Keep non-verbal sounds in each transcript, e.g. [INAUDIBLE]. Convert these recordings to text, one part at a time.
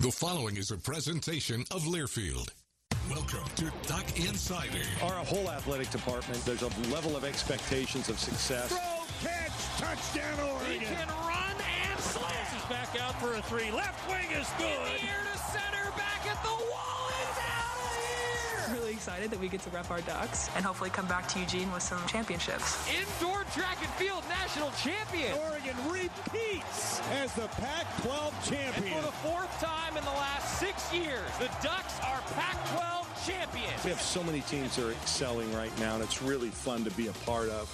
The following is a presentation of Learfield. Welcome to Duck Insider. Our whole athletic department, there's a level of expectations of success. Throw, catch, touchdown, Oregon. He can run and slam. He's back out for a three. Left wing is good. In the air to center, back at the wall. Excited that we get to rep our Ducks and hopefully come back to Eugene with some championships. Indoor track and field national champion. Oregon repeats as the Pac-12 champion. And for the fourth time in the last six years, the Ducks are Pac-12 champions. We have so many teams that are excelling right now, and it's really fun to be a part of.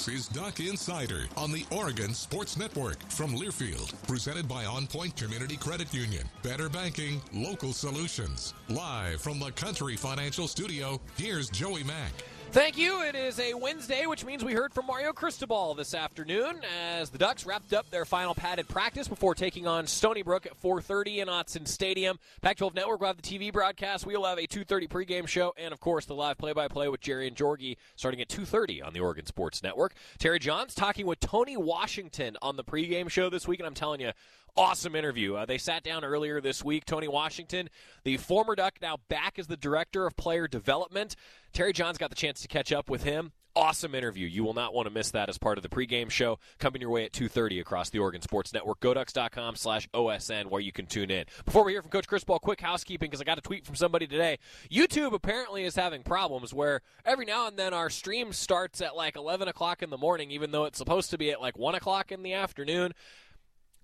This is Duck Insider on the Oregon Sports Network from Learfield, presented by On Point Community Credit Union. Better banking, local solutions. Live from the Country Financial Studio, here's Joey Mack. Thank you. It is a Wednesday, which means we heard from Mario Cristobal this afternoon as the Ducks wrapped up their final padded practice before taking on Stony Brook at 4:30 in Autzen Stadium. Pac-12 Network will have the TV broadcast. We'll have a 2:30 pregame show, and of course the live play-by-play with Jerry and Jorgie starting at 2:30 on the Oregon Sports Network. Terry Johns talking with Tony Washington on the pregame show this week, and I'm telling you, awesome interview. Uh, they sat down earlier this week. Tony Washington, the former Duck, now back as the director of player development. Terry John's got the chance to catch up with him. Awesome interview. You will not want to miss that as part of the pregame show coming your way at 2.30 across the Oregon Sports Network. GoDucks.com slash OSN where you can tune in. Before we hear from Coach Cristobal, quick housekeeping because I got a tweet from somebody today. YouTube apparently is having problems where every now and then our stream starts at like 11 o'clock in the morning even though it's supposed to be at like 1 o'clock in the afternoon.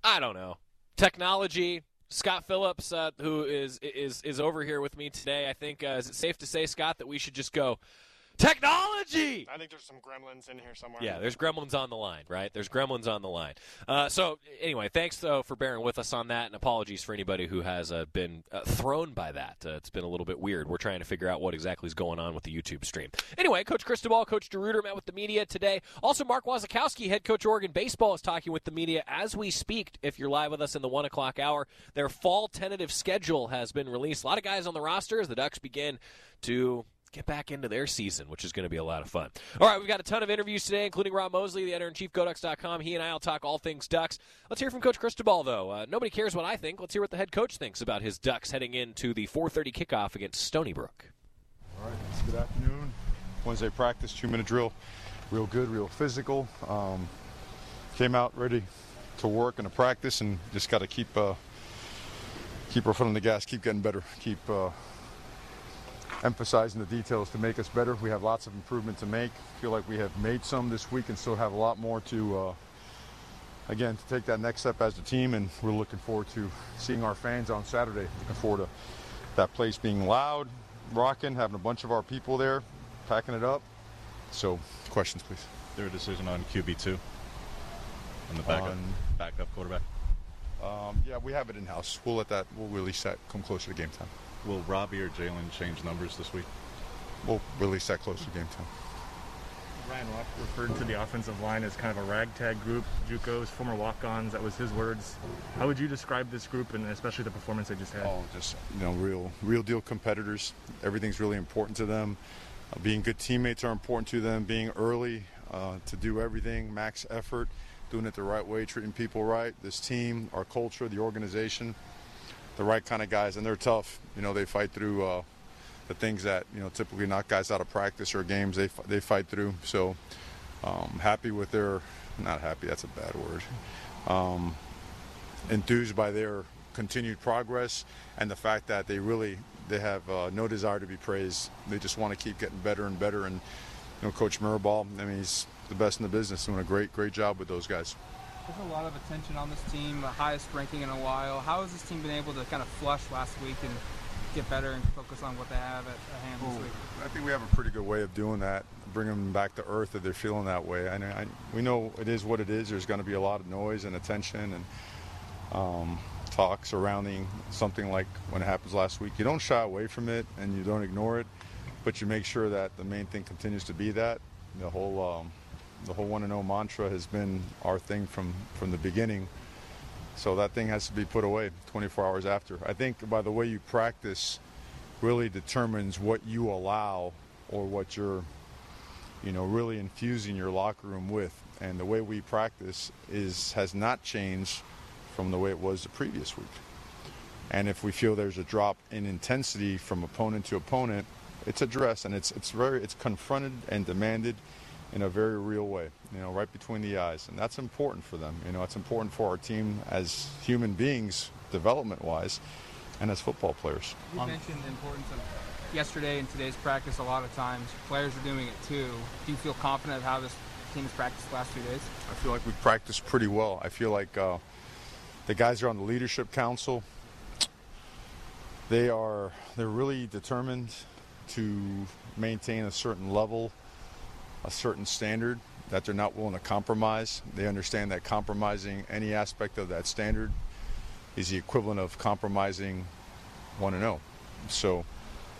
I don't know. Technology, Scott Phillips, uh, who is is is over here with me today. I think uh, is it safe to say, Scott, that we should just go technology? I think there's some gremlins in here somewhere. Yeah, there's gremlins on the line, right? There's gremlins on the line. Uh, so anyway, thanks though for bearing with us on that, and apologies for anybody who has uh, been uh, thrown by that. Uh, it's been a little bit weird. We're trying to figure out what exactly is going on with the YouTube stream. Anyway, Coach Cristobal, Coach DeRuyter met with the media today. Also, Mark Wasikowski, head coach Oregon baseball, is talking with the media as we speak. If you're live with us in the one o'clock hour, their fall tentative schedule has been released. A lot of guys on the roster as the Ducks begin to get back into their season, which is going to be a lot of fun. All right, we've got a ton of interviews today, including Rob Moseley, the editor in chief, GoDucks.com. He and I will talk all things Ducks. Let's hear from Coach Cristobal, though. Uh, nobody cares what I think. Let's hear what the head coach thinks about his Ducks heading into the 4:30 kickoff against Stony Brook. All right, good afternoon. Wednesday practice, two-minute drill, real good, real physical. Um, came out ready to work and to practice, and just got to keep uh, keep our foot on the gas, keep getting better, keep uh, emphasizing the details to make us better. We have lots of improvement to make. Feel like we have made some this week and still have a lot more to, uh, again, to take that next step as a team. And we're looking forward to seeing our fans on Saturday. Looking forward to that place being loud, rocking, having a bunch of our people there, packing it up. So, questions, please. A decision on QB2? On the backup, On- backup quarterback? Um, yeah, we have it in house. We'll let that. We'll release that come closer to game time. Will Robbie or Jalen change numbers this week? We'll release that closer to game time. Ryan Rock referred to the offensive line as kind of a ragtag group, JUCOs, former walk-ons. That was his words. How would you describe this group and especially the performance they just had? Oh, just you know, real, real deal competitors. Everything's really important to them. Uh, being good teammates are important to them. Being early uh, to do everything, max effort, doing it the right way, treating people right. This team, our culture, the organization, the right kind of guys, and they're tough. You know, they fight through uh, the things that you know typically knock guys out of practice or games. They they fight through. So um, happy with their, not happy. That's a bad word. Um, enthused by their continued progress and the fact that they really they have uh, no desire to be praised. They just want to keep getting better and better. And you know, Coach Mirabal, I mean, he's the best in the business, doing a great great job with those guys. There's a lot of attention on this team, the highest ranking in a while. How has this team been able to kind of flush last week and get better and focus on what they have at, at hand this week? I think we have a pretty good way of doing that, bring them back to earth if they're feeling that way. I, I, we know it is what it is. There's going to be a lot of noise and attention and um, talk surrounding something like when it happens last week. You don't shy away from it and you don't ignore it, but you make sure that the main thing continues to be that. The whole um, the whole one and zero mantra has been our thing from from the beginning. So that thing has to be put away 24 hours after. I think by the way you practice really determines what you allow or what you're you know really infusing your locker room with and the way we practice is has not changed from the way it was the previous week and if we feel there's a drop in intensity from opponent to opponent it's addressed and it's it's very it's confronted and demanded in a very real way you know right between the eyes and that's important for them you know it's important for our team as human beings development wise and as football players You mentioned the importance of yesterday and today's practice a lot of times. Players are doing it too. Do you feel confident of how this team has practiced the last few days? I feel like we've practiced pretty well. I feel like uh, the guys are on the leadership council. They are they're really determined to maintain a certain level, a certain standard that they're not willing to compromise. They understand that compromising any aspect of that standard is the equivalent of compromising one and zero. So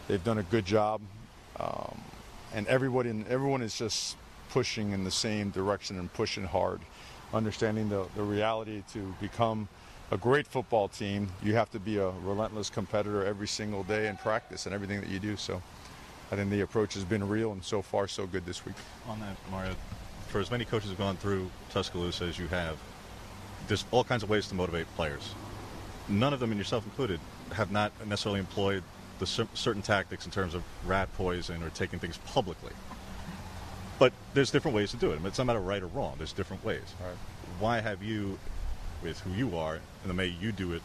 they've done a good job, um, and everybody everyone is just pushing in the same direction and pushing hard, understanding the, the reality to become a great football team. You have to be a relentless competitor every single day in practice and everything that you do. So I think the approach has been real, and so far so good this week. On that, Mario, for as many coaches have gone through Tuscaloosa as you have, there's all kinds of ways to motivate players. None of them, and yourself included, have not necessarily employed the cer- certain tactics in terms of rat poison or taking things publicly. But there's different ways to do it. I mean, it's not matter right or wrong. There's different ways. Why have you, with who you are, and the way you do it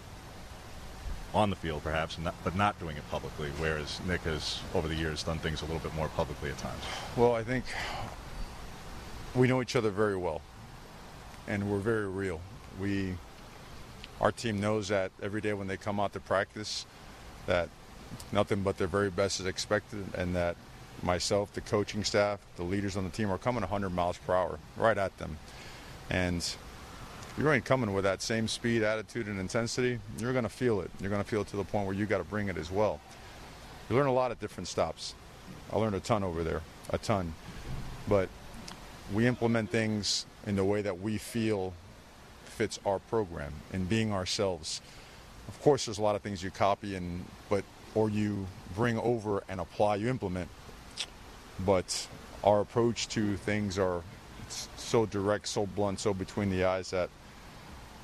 on the field, perhaps, not, but not doing it publicly, whereas Nick has, over the years, done things a little bit more publicly at times? Well, I think we know each other very well, and we're very real. We, our team knows that every day when they come out to practice, that nothing but their very best is expected, and that myself, the coaching staff, the leaders on the team are coming 100 miles per hour right at them, and you're ain't coming with that same speed, attitude, and intensity, you're going to feel it. You're going to feel it to the point where you got to bring it as well. You learn a lot of different stops. I learned a ton over there, a ton. But we implement things in the way that we feel fits our program and being ourselves. Of course, there's a lot of things you copy and but or you bring over and apply, you implement. but our approach to things are so direct, so blunt, so between the eyes that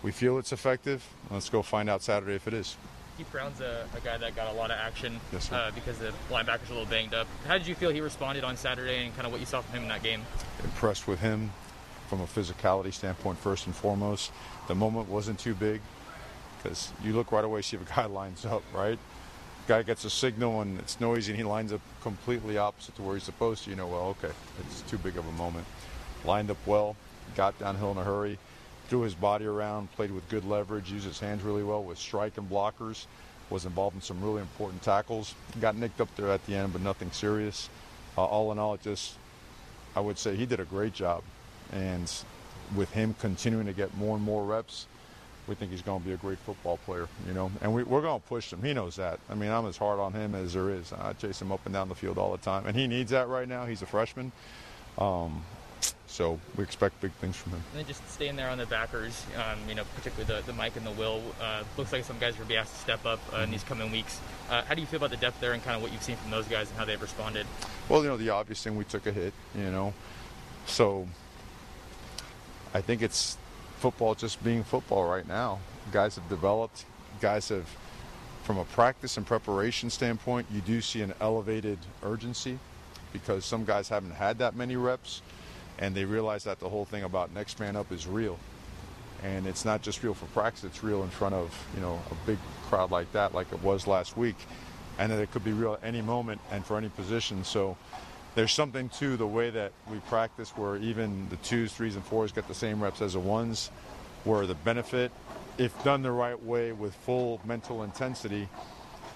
we feel it's effective. Let's go find out Saturday if it is. Keith Brown's a, a guy that got a lot of action yes, uh, because the linebacker's a little banged up. How did you feel he responded on Saturday and kind of what you saw from him in that game? Impressed with him from a physicality standpoint, first and foremost. The moment wasn't too big because you look right away, see if a guy [LAUGHS] lines up, right? Guy gets a signal and it's noisy and he lines up completely opposite to where he's supposed to. You know, well, okay, it's too big of a moment. Lined up well, got downhill in a hurry, threw his body around, played with good leverage, used his hands really well with strike and blockers, was involved in some really important tackles. Got nicked up there at the end, but nothing serious. Uh, all in all, it just, I would say he did a great job. And with him continuing to get more and more reps, we think he's going to be a great football player, you know. And we, are going to push him. He knows that. I mean, I'm as hard on him as there is. I chase him up and down the field all the time, and he needs that right now. He's a freshman. Um, so we expect big things from him. And then just staying there on the backers, um, you know, particularly the, the Mike and the Will. Uh, looks like some guys are going to be asked to step up uh, in these coming weeks. Uh, how do you feel about the depth there and kind of what you've seen from those guys and how they've responded? Well, you know, the obvious thing, we took a hit, you know. So I think it's football just being football right now. Guys have developed, guys have, from a practice and preparation standpoint, you do see an elevated urgency because some guys haven't had that many reps and they realize that the whole thing about next man up is real. And it's not just real for practice, it's real in front of, you know, a big crowd like that, like it was last week. And that it could be real at any moment and for any position. So there's something to the way that we practice where even the twos, threes, and fours get the same reps as the ones, where the benefit, if done the right way with full mental intensity,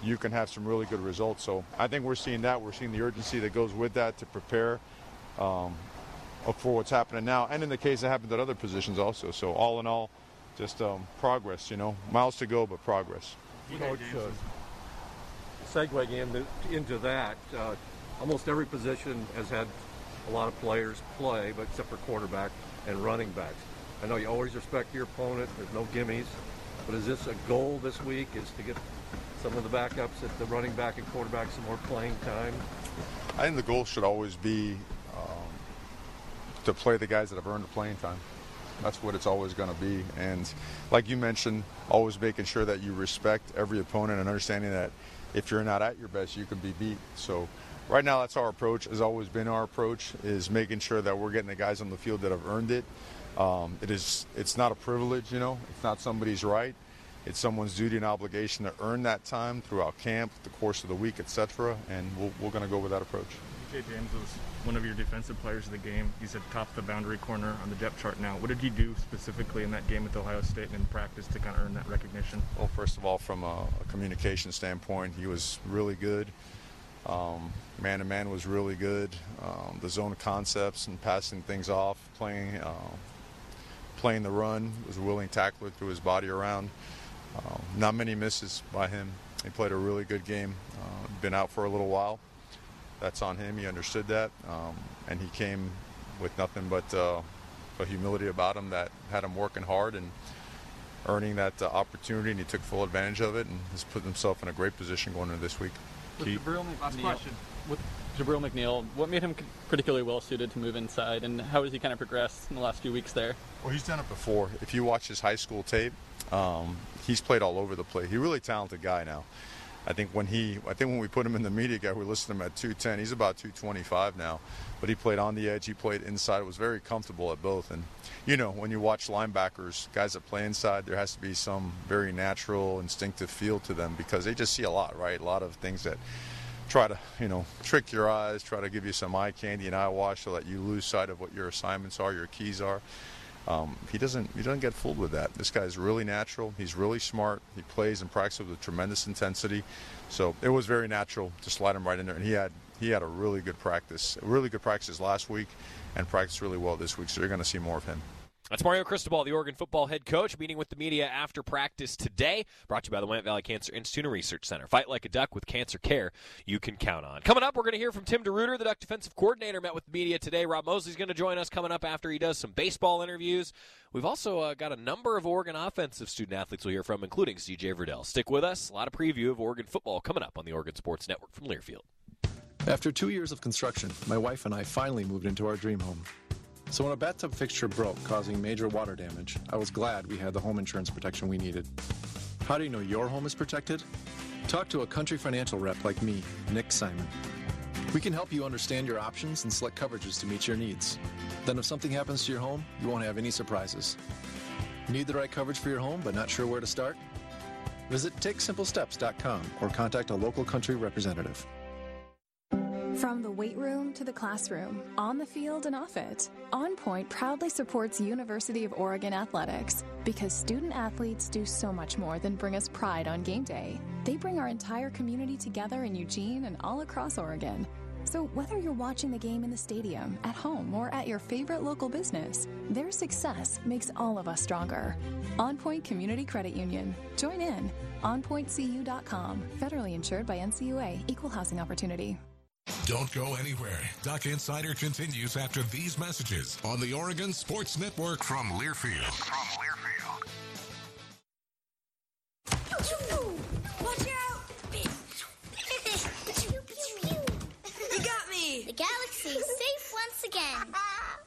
you can have some really good results. So I think we're seeing that. We're seeing the urgency that goes with that to prepare. Um, for what's happening now, and in the case that happened at other positions also. So all in all, just um, progress. You know, miles to go, but progress. Coach, uh, segueing into, into that, uh, almost every position has had a lot of players play, but except for quarterback and running backs. I know you always respect your opponent. There's no gimmies, but is this a goal this week? Is to get some of the backups at the running back and quarterback some more playing time? I think the goal should always be to play the guys that have earned the playing time. That's what it's always going to be. And like you mentioned, always making sure that you respect every opponent and understanding that if you're not at your best, you can be beat. So right now, that's our approach. Has always been our approach is making sure that we're getting the guys on the field that have earned it. Um, it is. It's not a privilege, you know. It's not somebody's right. It's someone's duty and obligation to earn that time throughout camp, the course of the week, etc. And we we are going to go with that approach. Jay James one of your defensive players of the game. He's at top the boundary corner on the depth chart now. What did he do specifically in that game with Ohio State and in practice to kind of earn that recognition? Well, first of all, from a, a communication standpoint, he was really good. Man to man was really good. Um, the zone concepts and passing things off, playing uh, playing the run, was a willing tackler, threw his body around. Um, not many misses by him. He played a really good game. Uh, been out for a little while that's on him. He understood that, um, and he came with nothing but uh, a humility about him that had him working hard and earning that uh, opportunity, and he took full advantage of it and has put himself in a great position going into this week. With Jabril Last question. With Jabril McNeil, what made him particularly well suited to move inside, and how has he kind of progressed in the last few weeks there? Well, he's done it before. If you watch his high school tape, um, he's played all over the place. He's a really talented guy now. I think when he, I think when we put him in the media guy, we listed him at 210. He's about 225 now, but he played on the edge. He played inside. It was very comfortable at both. And you know, when you watch linebackers, guys that play inside, there has to be some very natural, instinctive feel to them because they just see a lot, right? A lot of things that try to, you know, trick your eyes, try to give you some eye candy and eye wash so that you lose sight of what your assignments are, your keys are. Um, he doesn't he doesn't get fooled with that. This guy's really natural. He's really smart. He plays and practices with tremendous intensity. So it was very natural to slide him right in there. And he had he had a really good practice, really good practices last week, and practiced really well this week. So you're going to see more of him. That's Mario Cristobal, the Oregon football head coach, meeting with the media after practice today. Brought to you by the Willamette Valley Cancer Institute and Research Center. Fight like a duck with cancer care you can count on. Coming up, we're going to hear from Tim DeRuyter, the Duck defensive coordinator, met with the media today. Rob Moseley's going to join us coming up after he does some baseball interviews. We've also uh, got a number of Oregon offensive student athletes we'll hear from, including CJ Verdell. Stick with us. A lot of preview of Oregon football coming up on the Oregon Sports Network from Learfield. After two years of construction, my wife and I finally moved into our dream home. So when a bathtub fixture broke, causing major water damage, I was glad we had the home insurance protection we needed. How do you know your home is protected? Talk to a country financial rep like me, Nick Simon. We can help you understand your options and select coverages to meet your needs. Then, if something happens to your home, you won't have any surprises. Need the right coverage for your home but not sure where to start? Visit TakeSimpleSteps.com or contact a local country representative. From the weight room to the classroom, on the field and off it, On Point proudly supports University of Oregon athletics because student athletes do so much more than bring us pride on game day. They bring our entire community together in Eugene and all across Oregon. So, whether you're watching the game in the stadium, at home, or at your favorite local business, their success makes all of us stronger. On Point Community Credit Union. Join in. OnPointCU.com. Federally insured by NCUA. Equal housing opportunity. Don't go anywhere. Duck Insider continues after these messages on the Oregon Sports Network from Learfield. From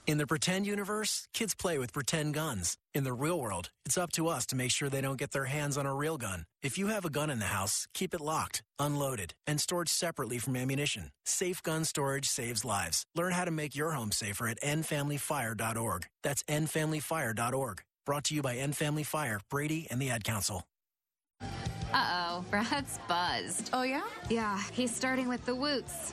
In the pretend universe, kids play with pretend guns. In the real world, it's up to us to make sure they don't get their hands on a real gun. If you have a gun in the house, keep it locked, unloaded, and stored separately from ammunition. Safe gun storage saves lives. Learn how to make your home safer at endfamilyfire.org. That's endfamilyfire.org. Brought to you by End Family Fire, Brady, and the Ad Council. Uh oh, Brad's buzzed. Oh, yeah? Yeah, he's starting with the woots.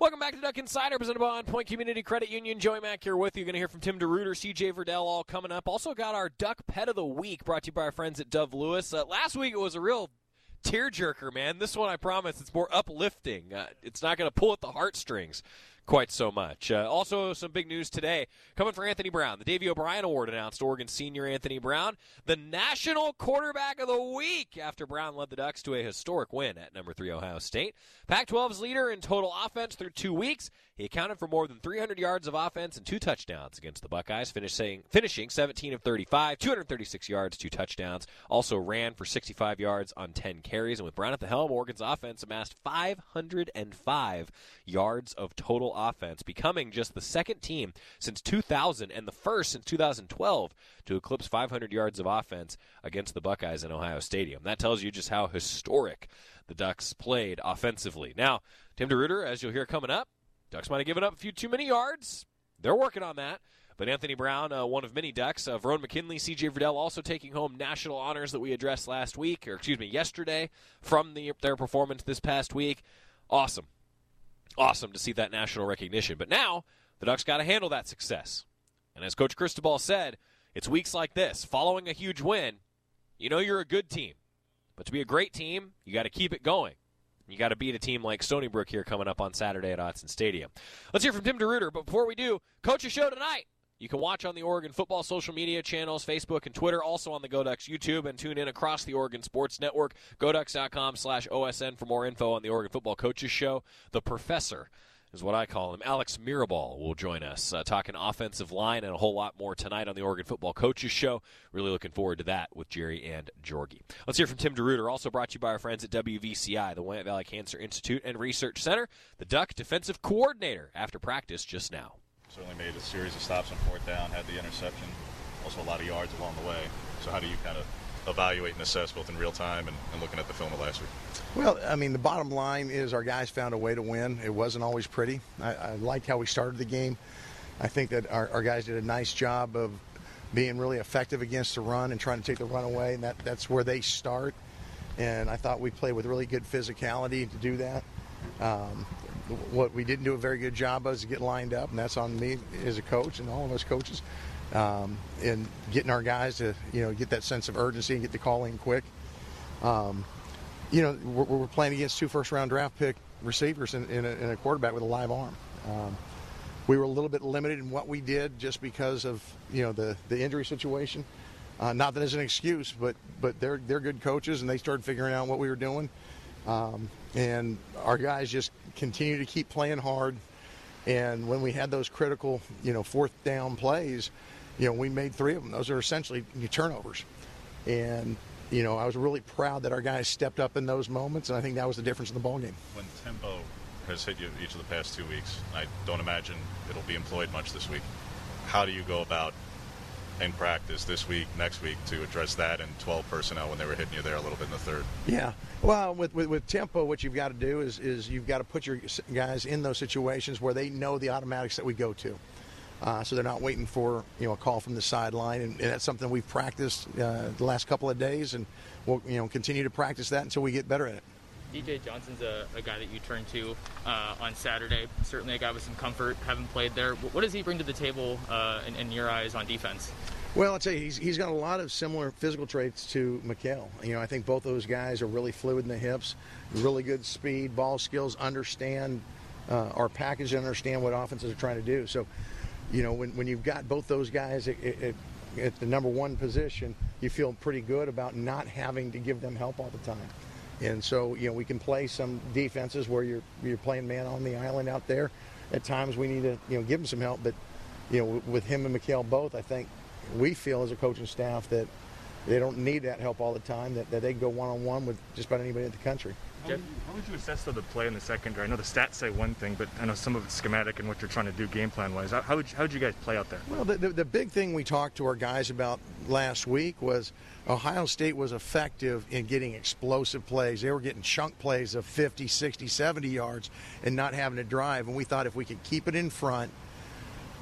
Welcome back to Duck Insider, presented by On Point Community Credit Union. Joey Mack here with you. You're going to hear from Tim DeRuyter, CJ Verdell, all coming up. Also got our Duck Pet of the Week, brought to you by our friends at Dove Lewis. Uh, last week it was a real tearjerker, man. This one, I promise, it's more uplifting. Uh, it's not going to pull at the heartstrings quite so much. Uh, also, some big news today coming for Anthony Brown. The Davy O'Brien Award announced Oregon senior Anthony Brown, the National Quarterback of the Week, after Brown led the Ducks to a historic win at number three Ohio State. Pac 12's leader in total offense through two weeks. He accounted for more than 300 yards of offense and two touchdowns against the Buckeyes, finishing, finishing 17 of 35, 236 yards, two touchdowns. Also ran for 65 yards on 10 carries. And with Brown at the helm, Oregon's offense amassed 505 yards of total offense, becoming just the second team since 2000 and the first since 2012 to eclipse 500 yards of offense against the Buckeyes in Ohio Stadium. That tells you just how historic the Ducks played offensively. Now, Tim DeRuyter, as you'll hear coming up, Ducks might have given up a few too many yards. They're working on that. But Anthony Brown, uh, one of many Ducks, uh, Verone McKinley, C.J. Verdell, also taking home national honors that we addressed last week, or excuse me, yesterday, from the, their performance this past week. Awesome, awesome to see that national recognition. But now the Ducks got to handle that success. And as Coach Cristobal said, it's weeks like this, following a huge win. You know you're a good team, but to be a great team, you got to keep it going. You got to beat a team like Stony Brook here coming up on Saturday at Autzen Stadium. Let's hear from Tim DeRuyter. But before we do, coach a show tonight. You can watch on the Oregon football social media channels, Facebook and Twitter, also on the Goducks YouTube, and tune in across the Oregon Sports Network. Goducks.com slash OSN for more info on the Oregon Football Coaches Show. The Professor is what I call him. Alex Mirabal will join us, uh, talking offensive line and a whole lot more tonight on the Oregon Football Coaches Show. Really looking forward to that with Jerry and Jorgie. Let's hear from Tim DeRuyter, also brought to you by our friends at WVCI, the Willamette Valley Cancer Institute and Research Center, the Duck defensive coordinator after practice just now. Certainly made a series of stops on fourth down, had the interception, also a lot of yards along the way. So how do you kind of evaluate and assess both in real time and, and, looking at the film of last week? Well, I mean, the bottom line is our guys found a way to win. It wasn't always pretty. I, I liked how we started the game. I think that our, our, guys did a nice job of being really effective against the run and trying to take the run away, and that, that's where they start. And I thought we played with really good physicality to do that. Um, what we didn't do a very good job of is get lined up, and that's on me as a coach and all of us coaches um, and getting our guys to you know get that sense of urgency and get the call in quick. Um, you know, we're, we're playing against two first round draft pick receivers and, a, a quarterback with a live arm. Um, we were a little bit limited in what we did just because of you know the, the injury situation. Uh, not that as an excuse, but but they're they're good coaches and they started figuring out what we were doing. Um, and our guys just continue to keep playing hard. And when we had those critical, you know, fourth down plays, you know, we made three of them. Those are essentially turnovers. And you know, I was really proud that our guys stepped up in those moments, and I think that was the difference in the ball game. When tempo has hit you each of the past two weeks, I don't imagine it'll be employed much this week. How do you go about in practice this week, next week to address that and 12 personnel when they were hitting you there a little bit in the third? Yeah. Well, with, with, with tempo, what you've got to do is, is you've got to put your guys in those situations where they know the automatics that we go to. Uh, so they're not waiting for you know a call from the sideline, and, and that's something we've practiced uh, the last couple of days, and we'll you know continue to practice that until we get better at it. DJ Johnson's a, a guy that you turn to uh, on Saturday. Certainly a guy with some comfort, having played there. What does he bring to the table uh, in, in, your eyes on defense? Well, I'd say he's, he's got a lot of similar physical traits to Mykael. You know, I think both those guys are really fluid in the hips, really good speed, ball skills, understand uh, our package, and understand what offenses are trying to do. So, you know, when, when you've got both those guys at the number one position, you feel pretty good about not having to give them help all the time. And so, you know, we can play some defenses where you're you're playing man on the island out there. At times, we need to you know give him some help. But you know, with him and Mykael both, I think we feel as a coaching staff that they don't need that help all the time. That, that they can go one on one with just about anybody in the country. How would, how would you assess though the play in the secondary? I know the stats say one thing, but I know some of it's schematic and what you're trying to do game plan wise. How would you, how would you guys play out there? Well, the, the, the big thing we talked to our guys about last week was Ohio State was effective in getting explosive plays. They were getting chunk plays of 50, 60, 70 yards and not having to drive. And we thought if we could keep it in front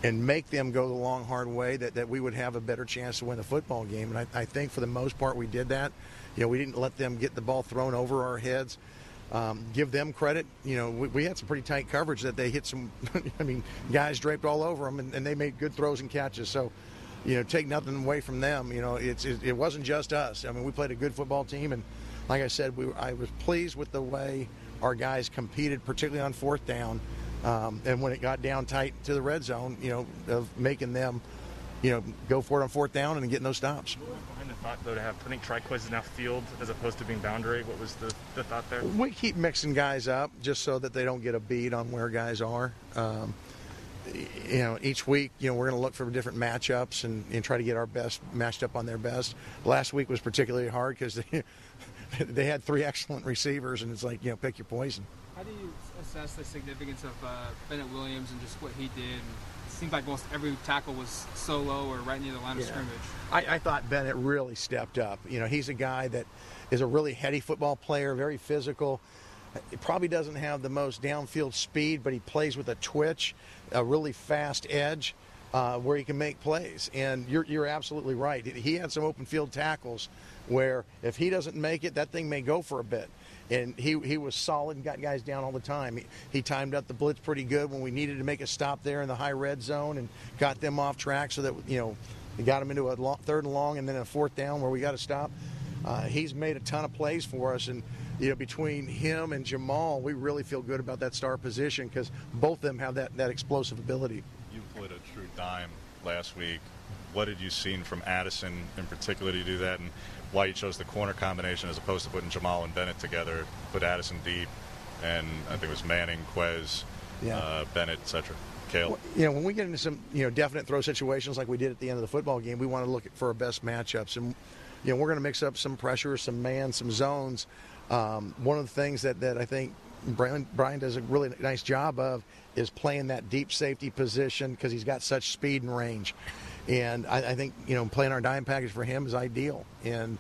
and make them go the long, hard way, that, that we would have a better chance to win the football game. And I, I think for the most part we did that. You know, we didn't let them get the ball thrown over our heads. Um, give them credit. You know, we, we, had some pretty tight coverage that they hit some, [LAUGHS] I mean, guys draped all over them, and, and, they made good throws and catches. So, you know, take nothing away from them. You know, it's it, it, wasn't just us. I mean, we played a good football team, and like I said, we I was pleased with the way our guys competed, particularly on fourth down. Um, and when it got down tight to the red zone, you know, of making them, you know, go for it on fourth down and getting those stops Behind the thought, though, to have putting Trikweze in that field as opposed to being boundary? What was the, the thought there? We keep mixing guys up just so that they don't get a beat on where guys are. Um, you know, each week, you know, we're going to look for different matchups and, and, try to get our best matched up on their best. Last week was particularly hard because they, [LAUGHS] they had three excellent receivers, and it's like, you know, pick your poison. How do you assess the significance of uh, Bennett Williams and just what he did seemed like most every tackle was solo or right near the line yeah. of scrimmage. I, I, thought Bennett really stepped up. You know, he's a guy that is a really heady football player, very physical. He probably doesn't have the most downfield speed, but he plays with a twitch, a really fast edge. Uh, where he can make plays, and you're, you're absolutely right. He had some open field tackles where if he doesn't make it, that thing may go for a bit and he he was solid and got guys down all the time. He, he timed up the blitz pretty good when we needed to make a stop there in the high red zone and got them off track so that you know got them into a long, third and long and then a fourth down where we got to stop. Uh, he's made a ton of plays for us and. You know, between him and Jamal, we really feel good about that star position because both of them have that, that explosive ability. You played a true dime last week. What had you seen from Addison in particular to do that? And why you chose the corner combination as opposed to putting Jamal and Bennett together, put Addison deep, and I think it was Manning, Quez, yeah. uh, Bennett, etc. Well, you know, when we get into some you know definite throw situations like we did at the end of the football game, we want to look at, for our best matchups, and you know we're going to mix up some pressure, some man, some zones. Um, one of the things that, that I think Brian, Brian does a really nice job of is playing that deep safety position because he's got such speed and range. And I, I, think you know playing our dime package for him is ideal. And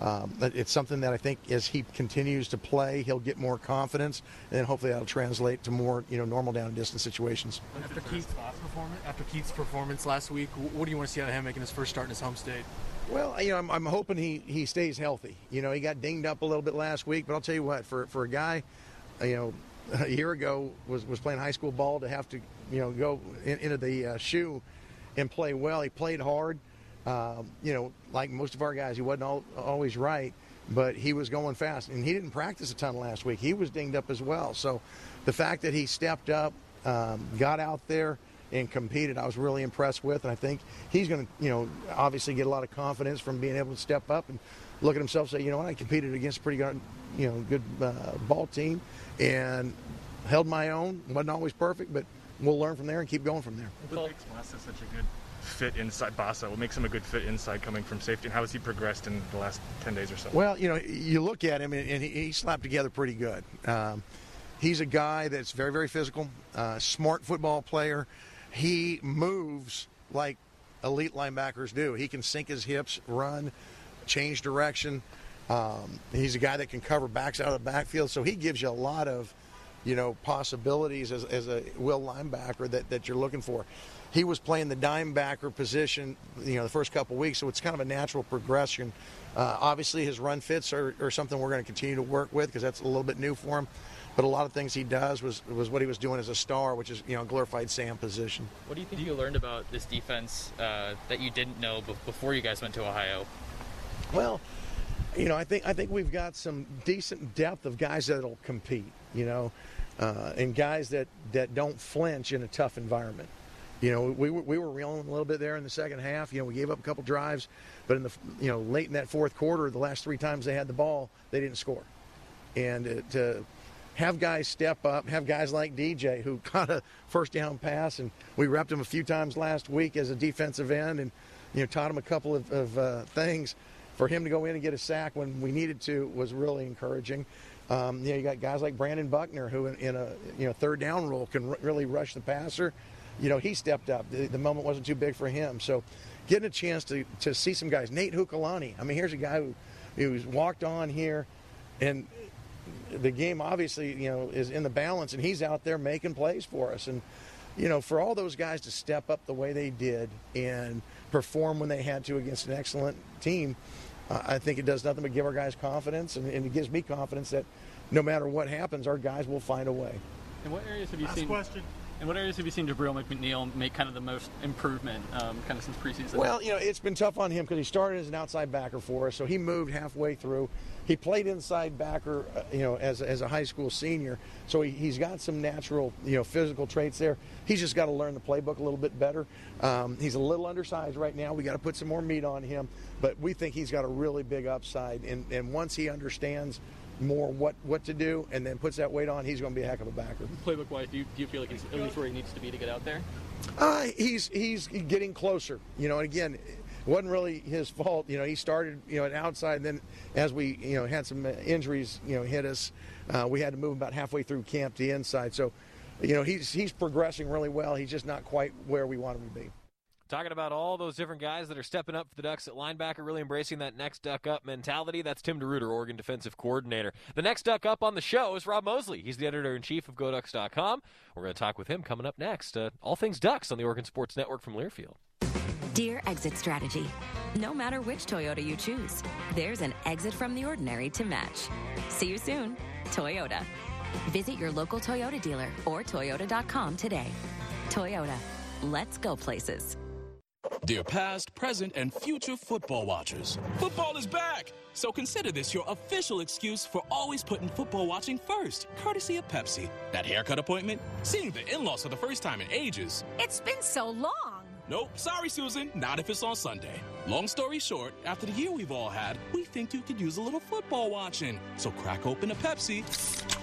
um, it's something that I think as he continues to play, he'll get more confidence, and then hopefully that'll translate to more you know normal down and distance situations. After Keith's performance, after Keith's performance last week, what do you want to see out of him making his first start in his home state? Well, you know, I'm, I'm hoping he, he stays healthy. You know, he got dinged up a little bit last week, but I'll tell you what, for for a guy, you know, [LAUGHS] a year ago was was playing high school ball to have to you know go in, into the uh, shoe and play well. He played hard. Um, you know, like most of our guys, he wasn't all, always right, but he was going fast, and he didn't practice a ton last week. He was dinged up as well. So the fact that he stepped up, um, got out there, and competed, I was really impressed with. And I think he's going to, you know, obviously get a lot of confidence from being able to step up and look at himself, and say, you know what, I competed against a pretty good, you know, good uh, ball team, and held my own. wasn't always perfect, but we'll learn from there and keep going from there. What makes Massa such a good fit inside Bassa? What makes him a good fit inside coming from safety? And how has he progressed in the last 10 days or so? Well, you know, you look at him and, he, he, slapped together pretty good. Um, he's a guy that's very, very physical, uh, smart football player. He moves like elite linebackers do. He can sink his hips, run, change direction. Um, he's a guy that can cover backs out of the backfield, so he gives you a lot of, you know, possibilities as, as a will linebacker that, that you're looking for. He was playing the dimebacker position, you know, the first couple weeks, so it's kind of a natural progression. Uh, obviously, his run fits are, are something we're going to continue to work with because that's a little bit new for him. But a lot of things he does was was what he was doing as a star, which is you know glorified Sam position. What do you think you learned about this defense uh, that you didn't know before you guys went to Ohio? Well, you know, I think I think we've got some decent depth of guys that'll compete. You know, uh, and guys that that don't flinch in a tough environment. You know, we were, we were reeling a little bit there in the second half. You know, we gave up a couple drives, but in the you know late in that fourth quarter, the last three times they had the ball, they didn't score. And to have guys step up, have guys like DJ who caught a first down pass, and we repped him a few times last week as a defensive end, and you know taught him a couple of, of uh, things for him to go in and get a sack when we needed to was really encouraging. Um, you know, you got guys like Brandon Buckner who, in, in a you know third down role, can r- really rush the passer. You know, he stepped up. The, the, moment wasn't too big for him. So, getting a chance to, to see some guys. Nate Heaukulani. I mean, here's a guy who who's walked on here, and the game obviously you know is in the balance, and he's out there making plays for us. And you know, for all those guys to step up the way they did and perform when they had to against an excellent team, uh, I think it does nothing but give our guys confidence, and, and, it gives me confidence that no matter what happens, our guys will find a way. And what areas have you Last seen? question. In what areas have you seen Jabril McNeil make kind of the most improvement, um, kind of since preseason? Well, you know, it's been tough on him because he started as an outside backer for us, so he moved halfway through. He played inside backer, uh, you know, as, as a high school senior, so he, he's got some natural, you know, physical traits there. He's just got to learn the playbook a little bit better. Um, he's a little undersized right now. We got to put some more meat on him, but we think he's got a really big upside. And, and once he understands more what, what to do and then puts that weight on, he's going to be a heck of a backer. Playbook wise, do you, do you feel like he's at least where he needs to be to get out there? Uh, he's he's getting closer. You know, and again, wasn't really his fault. You know, he started you know an outside, and then as we you know had some injuries you know hit us, uh, we had to move about halfway through camp to inside. So, you know, he's he's progressing really well. He's just not quite where we want him to be. Talking about all those different guys that are stepping up for the Ducks at linebacker, really embracing that next Duck up mentality. That's Tim DeRuyter, Oregon defensive coordinator. The next Duck up on the show is Rob Moseley. He's the editor in chief of GoDucks.com. We're going to talk with him coming up next. Uh, all things Ducks on the Oregon Sports Network from Learfield. Dear Exit Strategy. No matter which Toyota you choose, there's an exit from the ordinary to match. See you soon, Toyota. Visit your local Toyota dealer or Toyota.com today. Toyota. Let's go places. Dear past, present, and future football watchers, football is back! So consider this your official excuse for always putting football watching first, courtesy of Pepsi. That haircut appointment, seeing the in laws for the first time in ages. It's been so long. Nope, sorry, Susan, not if it's on Sunday. Long story short, after the year we've all had, we think you could use a little football watching. So crack open a Pepsi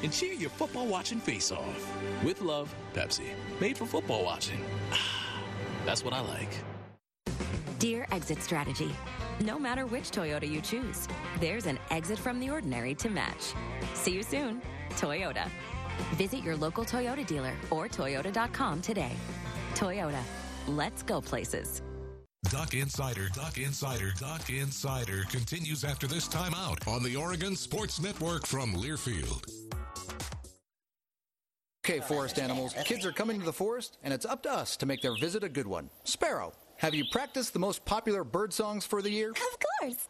and cheer your football watching face off. With love, Pepsi. Made for football watching. [SIGHS] That's what I like. Dear Exit Strategy. No matter which Toyota you choose, there's an exit from the ordinary to match. See you soon, Toyota. Visit your local Toyota dealer or Toyota.com today. Toyota. Let's go places. Duck Insider, Duck Insider, Duck Insider continues after this timeout on the Oregon Sports Network from Learfield. Okay, forest animals, kids are coming to the forest, and it's up to us to make their visit a good one. Sparrow, have you practiced the most popular bird songs for the year? Of course.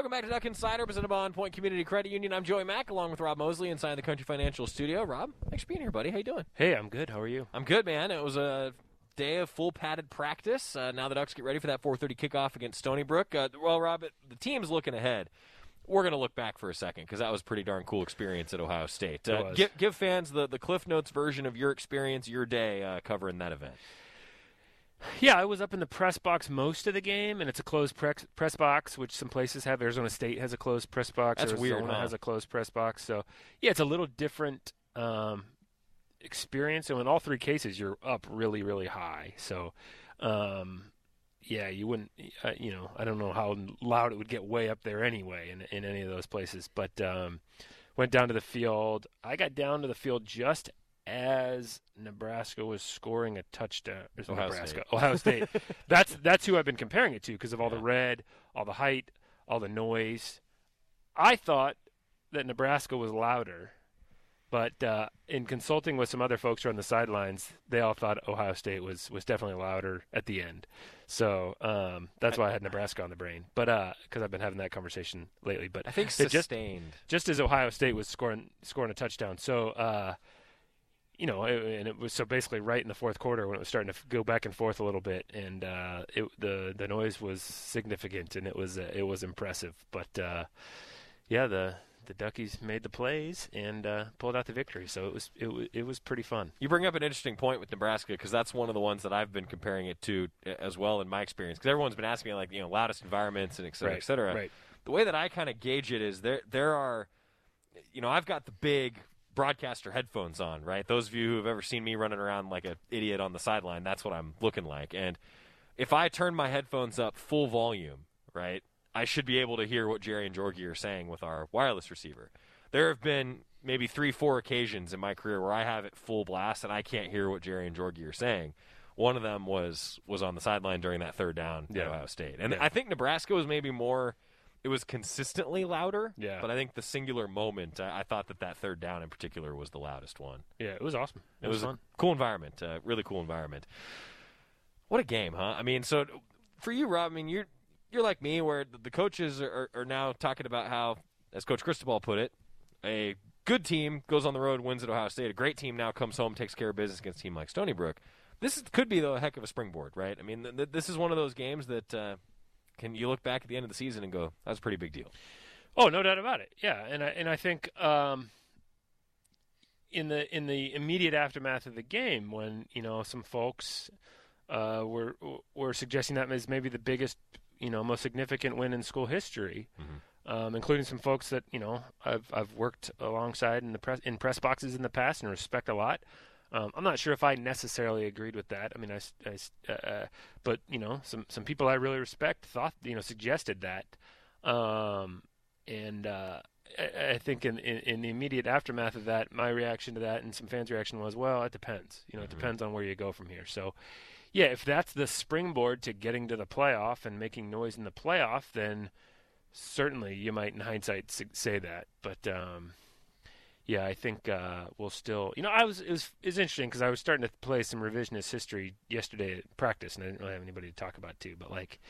Welcome back to Duck Insider, presented by On Point Community Credit Union. I'm Joey Mack, along with Rob Moseley, inside the Country Financial Studio. Rob, thanks for being here, buddy. How you doing? Hey, I'm good. How are you? I'm good, man. It was a day of full padded practice. Uh, now the Ducks get ready for that 4:30 kickoff against Stony Brook. Uh, well, Rob, the team's looking ahead. We're going to look back for a second because that was a pretty darn cool experience at Ohio State. Uh, give, give fans the, the Cliff Notes version of your experience, your day uh, covering that event. Yeah, I was up in the press box most of the game, and it's a closed press, press box, which some places have. Arizona State has a closed press box. That's Arizona weird, huh? has a closed press box. So, yeah, it's a little different um, experience. And in all three cases, you're up really, really high. So, um, yeah, you wouldn't, uh, you know, I don't know how loud it would get way up there anyway in, in any of those places. But um, went down to the field. I got down to the field just as Nebraska was scoring a touchdown. Ohio Nebraska, State. Ohio State. [LAUGHS] that's that's who I've been comparing it to because of all the red, all the height, all the noise. I thought that Nebraska was louder, but uh, in consulting with some other folks who are on the sidelines, they all thought Ohio State was was definitely louder at the end. So um, that's why I had Nebraska on the brain, but because I've been having that conversation lately. But I think it just sustained. just as Ohio State was scoring scoring a touchdown. So uh, you know, it, and it was so basically right in the fourth quarter when it was starting to go back and forth a little bit, and uh, it, the the noise was significant and it was uh, it was impressive. But uh, yeah, the the Duckies made the plays and uh, pulled out the victory. So it was it, it was pretty fun. You bring up an interesting point with Nebraska because that's one of the ones that I've been comparing it to as well in my experience. Because everyone's been asking me like you know loudest environments and et cetera, Right, et cetera. right. The way that I kind of gauge it is there there are, you know, I've got the big broadcaster headphones on, right? Those of you who have ever seen me running around like an idiot on the sideline, that's what I'm looking like. And if I turn my headphones up full volume, right, I should be able to hear what Jerry and Jorgie are saying with our wireless receiver. There have been maybe three, four occasions in my career where I have it full blast and I can't hear what Jerry and Jorgie are saying. One of them was was on the sideline during that third down Yeah. at Ohio State, and Yeah. I think Nebraska was maybe more. It was consistently louder, Yeah. But I think the singular moment, I, I thought that that third down in particular was the loudest one. Yeah, it was awesome. It, was, fun. a cool environment, uh, really cool environment. What a game, huh? I mean, so for you, Rob, I mean, you're you're like me, where the- the coaches are, are now talking about how, as Coach Cristobal put it, a good team goes on the road, wins at Ohio State. A great team now comes home, takes care of business against a team like Stony Brook. This is, could be a heck of a springboard, right? I mean, th- th- this is one of those games that uh, can you look back at the end of the season and go, "That's a pretty big deal." Oh, no doubt about it. Yeah, and I and I think um, in the in the immediate aftermath of the game, when you know some folks uh, were were suggesting that as maybe the biggest, you know, most significant win in school history, um, including some folks that you know I've I've worked alongside in the press in press boxes in the past and respect a lot. Um, I'm not sure if I necessarily agreed with that. I mean, I, I uh, uh, but you know, some some people I really respect thought you know suggested that, um, and uh, I, I think in, in in the immediate aftermath of that, my reaction to that and some fans' reaction was, well, it depends. You know, it depends on where you go from here. So, yeah, if that's the springboard to getting to the playoff and making noise in the playoff, then certainly you might, in hindsight, say that. But um, yeah, I think uh, we'll still. You know, I was it was it was interesting because I was starting to play some revisionist history yesterday at practice, and I didn't really have anybody to talk about too. But like,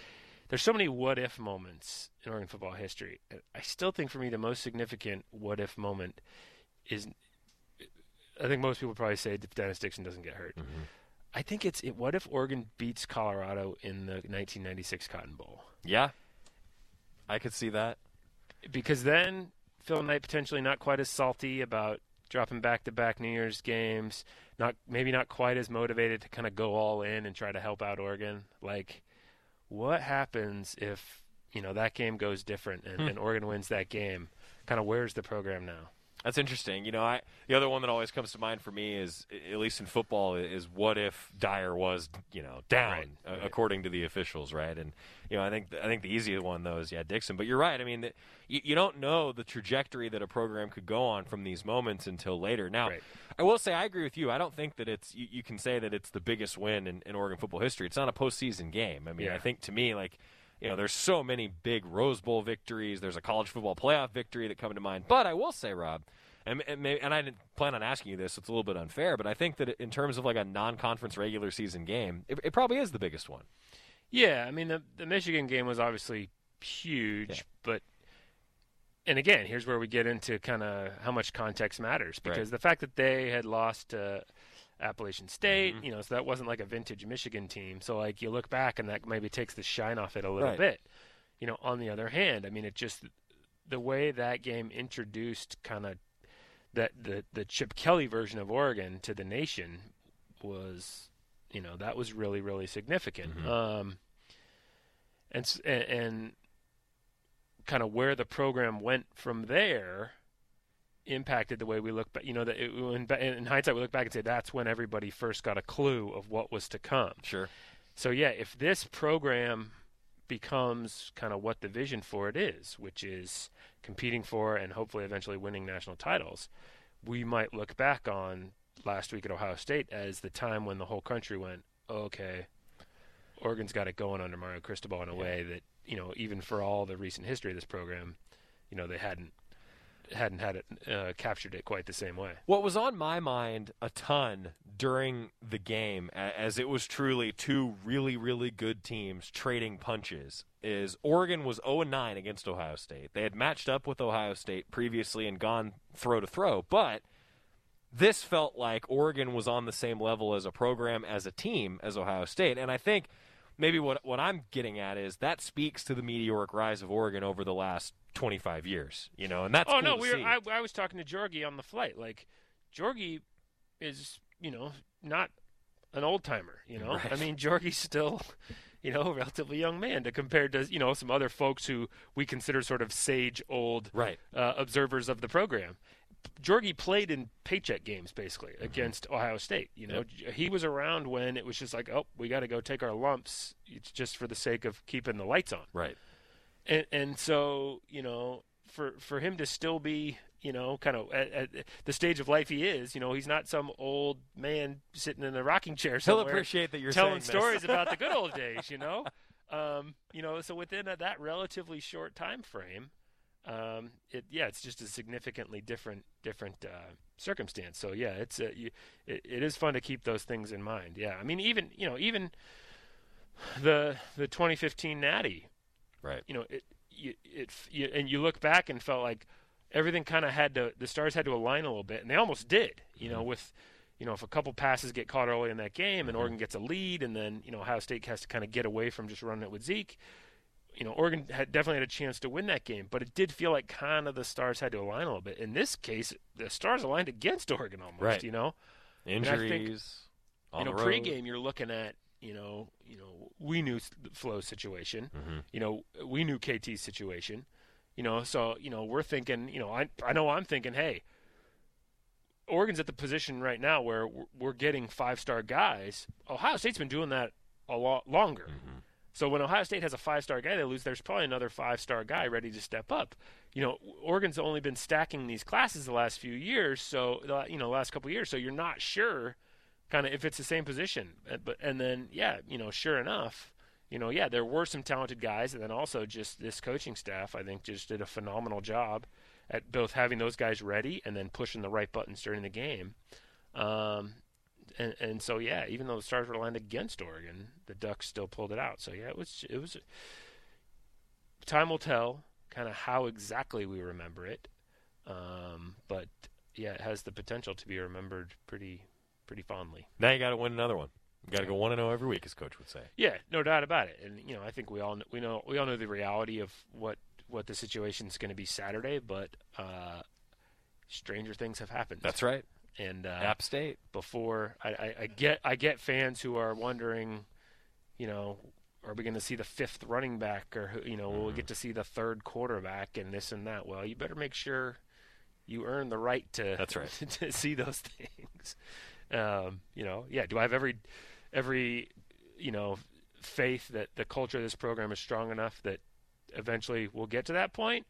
there's so many what if moments in Oregon football history. I still think for me the most significant what if moment is. I think most people probably say Dennis Dixon doesn't get hurt. I think it's it, what if Oregon beats Colorado in the 1996 Cotton Bowl. Yeah. I could see that. because then Phil Knight potentially not quite as salty about dropping back-to-back New Year's games, not maybe not quite as motivated to kind of go all in and try to help out Oregon. Like, what happens if you know that game goes different and, Hmm. and Oregon wins that game? Kind of where's the program now? That's interesting. You know, I the other one that always comes to mind for me is, at least in football, is what if Dyer was, you know, down uh, according to the officials, right? And you know, I think I think the easiest one though is yeah, Dixon. But you're right. I mean, the, you, you don't know the trajectory that a program could go on from these moments until later. Now, I will say I agree with you. I don't think that it's you, you can say that it's the biggest win in, in Oregon football history. It's not a postseason game. I mean, Yeah. I think to me like. You know, there's so many big Rose Bowl victories. There's a college football playoff victory that come to mind. But I will say, Rob, and, and, maybe, and I didn't plan on asking you this. So it's a little bit unfair, but I think that in terms of like a non-conference regular season game, it, it probably is the biggest one. Yeah, I mean the the Michigan game was obviously huge, but and again, here's where we get into kind of how much context matters because the fact that they had lost to Appalachian State, Mm-hmm. you know, so that wasn't like a vintage Michigan team. So like you look back and that maybe takes the shine off it a little Right. bit. You know, on the other hand, I mean it just the way that game introduced kind of that the the Chip Kelly version of Oregon to the nation was, you know, that was really really significant. Mm-hmm. Um, and and, and kind of where the program went from there impacted the way we look back. You know, that it, in, in hindsight, we look back and say that's when everybody first got a clue of what was to come. Sure. So yeah, if this program becomes kind of what the vision for it is, which is competing for and hopefully eventually winning national titles, we might look back on last week at Ohio State as the time when the whole country went, okay, Oregon's got it going under Mario Cristobal in a way that you know, even for all the recent history of this program, you know, they hadn't hadn't had it uh, captured it quite the same way. What was on my mind a ton during the game, as it was truly two really, really good teams trading punches, is Oregon was 0 9 against Ohio State. They had matched up with Ohio State previously and gone throw to throw, but this felt like Oregon was on the same level as a program, as a team, as Ohio State. And I think maybe what what I'm getting at is that speaks to the meteoric rise of Oregon over the last 25 years. You know, and that's oh cool no, we were. I, I was talking to Jorgie on the flight. Like Jorgie is, you know, not an old timer. You know, Right. I mean, Jorgie's still, [LAUGHS] you know, a relatively young man to compared to you know some other folks who we consider sort of sage old right. uh, observers of the program. Jorgie played in paycheck games basically Mm-hmm. against Ohio State. You know, he was around when it was just like, oh, we got to go take our lumps. It's just for the sake of keeping the lights on. Right. And and so you know, for for him to still be you know kind of at, at the stage of life he is, you know, he's not some old man sitting in a rocking chair He'll appreciate that you're telling stories about the good old [LAUGHS] days. You know, um, you know, so within a, that relatively short time frame, um, it yeah, it's just a significantly different different uh, circumstance. So yeah, it's uh, you, it, it is fun to keep those things in mind. Yeah, I mean even you know even the the 2015 Natty, right? You know it you, it you, and you look back and felt like everything kind of had to the stars had to align a little bit, and they almost did. You know mm-hmm. with you know, if a couple passes get caught early in that game and mm-hmm. Oregon gets a lead, and then you know Ohio State has to kind of get away from just running it with Zeke, you know, Oregon had definitely had a chance to win that game, but it did feel like kind of the stars had to align a little bit. In this case, the stars aligned against Oregon almost. Right. You know, think, Injuries. on you know, pregame you're looking at, you know, you know, we knew s- the flow situation. Mhm. You know, we knew KT's situation. You know, so you know we're thinking. You know, I I know I'm thinking, hey, Oregon's at the position right now where we're- we're getting five star guys. Ohio State's been doing that a lot longer. So when Ohio State has a five star guy they lose, there's probably another five star guy ready to step up. You know, Oregon's only been stacking these classes the last few years, so you know, last couple of years, so you're not sure kind of if it's the same position. Uh, But and then yeah, you know, sure enough, you know, yeah, there were some talented guys, and then also just this coaching staff, I think, just did a phenomenal job at both having those guys ready and then pushing the right buttons during the game. Um, and, and so yeah, even though the stars were aligned against Oregon, the Ducks still pulled it out. So yeah, it was it was. Time will tell, kind of how exactly we remember it, um, but yeah, it has the potential to be remembered pretty pretty fondly. Now you got to win another one. You got to go one and zero every week, as coach would say. Yeah, no doubt about it. And you know, I think we all we know we all know the reality of what what the situation is going to be Saturday, but uh, stranger things have happened. That's right. And uh, App State. Before I, I, I get I get fans who are wondering, you know, are we going to see the fifth running back, or you know, will we get to see the third quarterback and this and that? Well, you better make sure you earn the right to That's right. [LAUGHS] to see those things. Um, you know, yeah. Do I have every every you know faith that the culture of this program is strong enough that eventually we'll get to that point?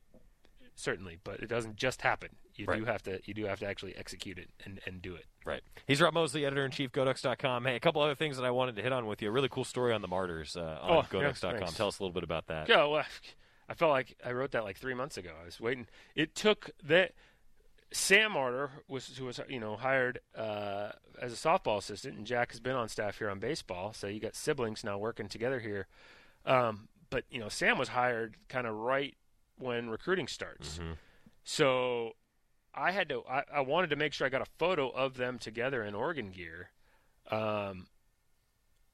Certainly, but it doesn't just happen. You do have to you do have to actually execute it and, and do it. Right. He's Rob Moseley, editor in chief, Goducks.com. Hey, a couple other things that I wanted to hit on with you. A really cool story on the Marders uh, on Oh, yeah, Goducks.com. thanks. Tell us a little bit about that. Yeah, well, I felt like I wrote that like three months ago. I was waiting. It took that Sam Marder was who was you know hired uh, as a softball assistant, and Jack has been on staff here on baseball. So you got siblings now working together here. Um, but you know, Sam was hired kind of right when recruiting starts. So I had to. I, I wanted to make sure I got a photo of them together in Oregon gear. Um,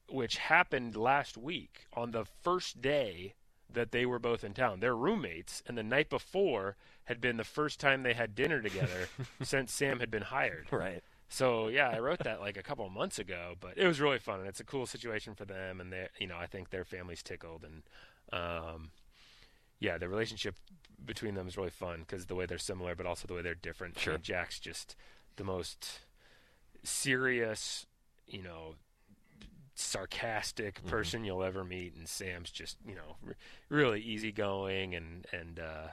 which happened last week on the first day that they were both in town. They're roommates, and the night before had been the first time they had dinner together [LAUGHS] since Sam had been hired. Right. So yeah, I wrote that like a couple of months ago, but it was really fun, and it's a cool situation for them, and they, you know, I think their family's tickled, and um, yeah, the relationship between them is really fun because the way they're similar, but also the way they're different. Sure. Mean, Jack's just the most serious, you know, sarcastic person you'll ever meet, and Sam's just you know r- really easygoing and and uh,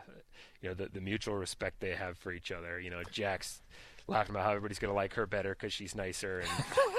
you know the the mutual respect they have for each other. You know, Jack's laughing about how everybody's going to like her better because she's nicer, and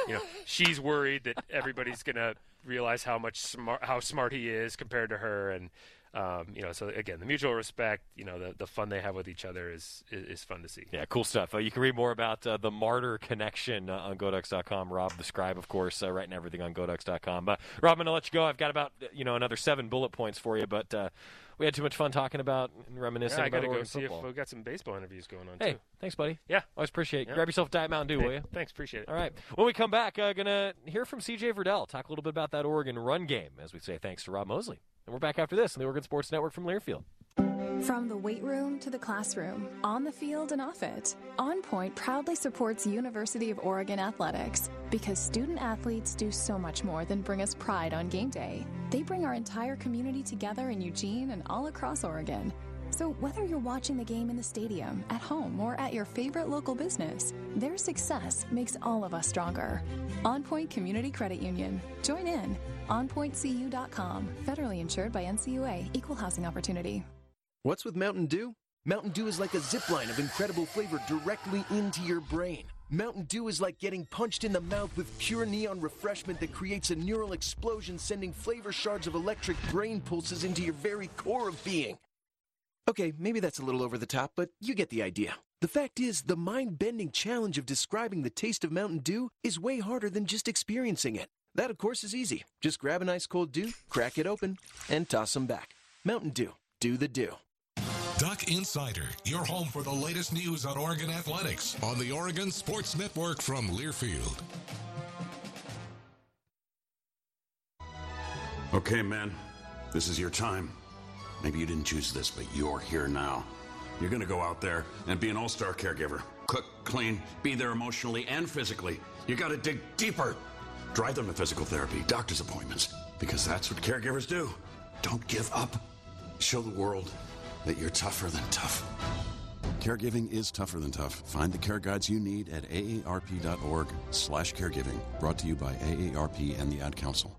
you know [LAUGHS] she's worried that everybody's going to realize how much smart how smart he is compared to her, and um, you know so again the mutual respect, you know the the fun they have with each other is is, is fun to see. Yeah, cool stuff. Uh, you can read more about uh, the Marder Connection uh, on Goducks.com. Rob the Scribe, of course, uh, writing everything on Goducks.com. Uh, Rob, I'm going to let you go. I've got about you know another seven bullet points for you, but uh, we had too much fun talking about and reminiscing Yeah, I about gotta go Oregon see football. if we've got some baseball interviews going on Hey, too. thanks, buddy. Yeah, always appreciate it. Yeah. Grab yourself a Diet Mountain Dew, Hey, will you? Thanks, appreciate it. All right. When we come back, uh, gonna hear from CJ Verdell, talk a little bit about that Oregon run game, as we say thanks to Rob Moseley. And we're back after this on the Oregon Sports Network from Learfield. From the weight room to the classroom, on the field and off it, On Point proudly supports University of Oregon athletics because student athletes do so much more than bring us pride on game day. They bring our entire community together in Eugene and all across Oregon. So, whether you're watching the game in the stadium, at home, or at your favorite local business, their success makes all of us stronger. On Point Community Credit Union. Join in. OnPointCU.com. Federally insured by NCUA. Equal housing opportunity. What's with Mountain Dew? Mountain Dew is like a zip line of incredible flavor directly into your brain. Mountain Dew is like getting punched in the mouth with pure neon refreshment that creates a neural explosion, sending flavor shards of electric brain pulses into your very core of being. Okay, maybe that's a little over the top, but you get the idea. The fact is, the mind bending challenge of describing the taste of Mountain Dew is way harder than just experiencing it. That, of course, is easy. Just grab an ice cold dew, crack it open, and toss them back. Mountain Dew. Do the dew. Duck Insider, your home for the latest news on Oregon athletics on the Oregon Sports Network from Learfield. Okay, man, this is your time. Maybe you didn't choose this, but you're here now. You're gonna go out there and be an all star caregiver. Cook, clean, be there emotionally and physically. You gotta dig deeper. Drive them to physical therapy, doctor's appointments, because that's what caregivers do. Don't give up. Show the world that you're tougher than tough. Caregiving is tougher than tough. Find the care guides you need at aarp.org slash caregiving. Brought to you by AARP and the Ad Council.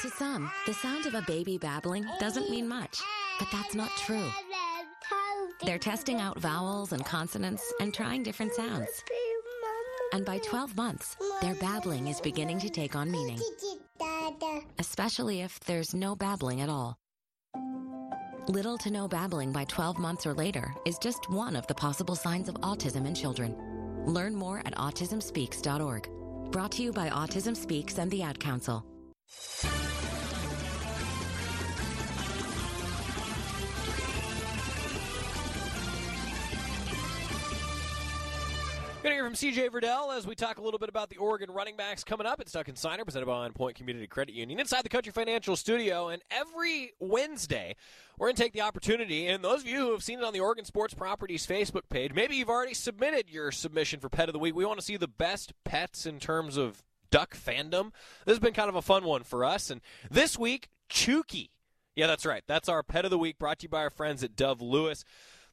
To some, the sound of a baby babbling doesn't mean much, but that's not true. They're testing out vowels and consonants and trying different sounds. And by 12 months, their babbling is beginning to take on meaning, especially if there's no babbling at all. Little to no babbling by 12 months or later is just one of the possible signs of autism in children. Learn more at autismspeaks.org. Brought to you by Autism Speaks and the Ad Council. Going to hear from CJ Verdell as we talk a little bit about the Oregon running backs coming up. It's Duck Insider presented by On Point Community Credit Union inside the Country Financial Studio. And every Wednesday, we're going to take the opportunity, and those of you who have seen it on the Oregon Sports Properties Facebook page, maybe you've already submitted your submission for Pet of the Week. We want to see the best pets in terms of duck fandom. This has been kind of a fun one for us. And this week, Chuki. Yeah, that's right. That's our Pet of the Week brought to you by our friends at Dove Lewis.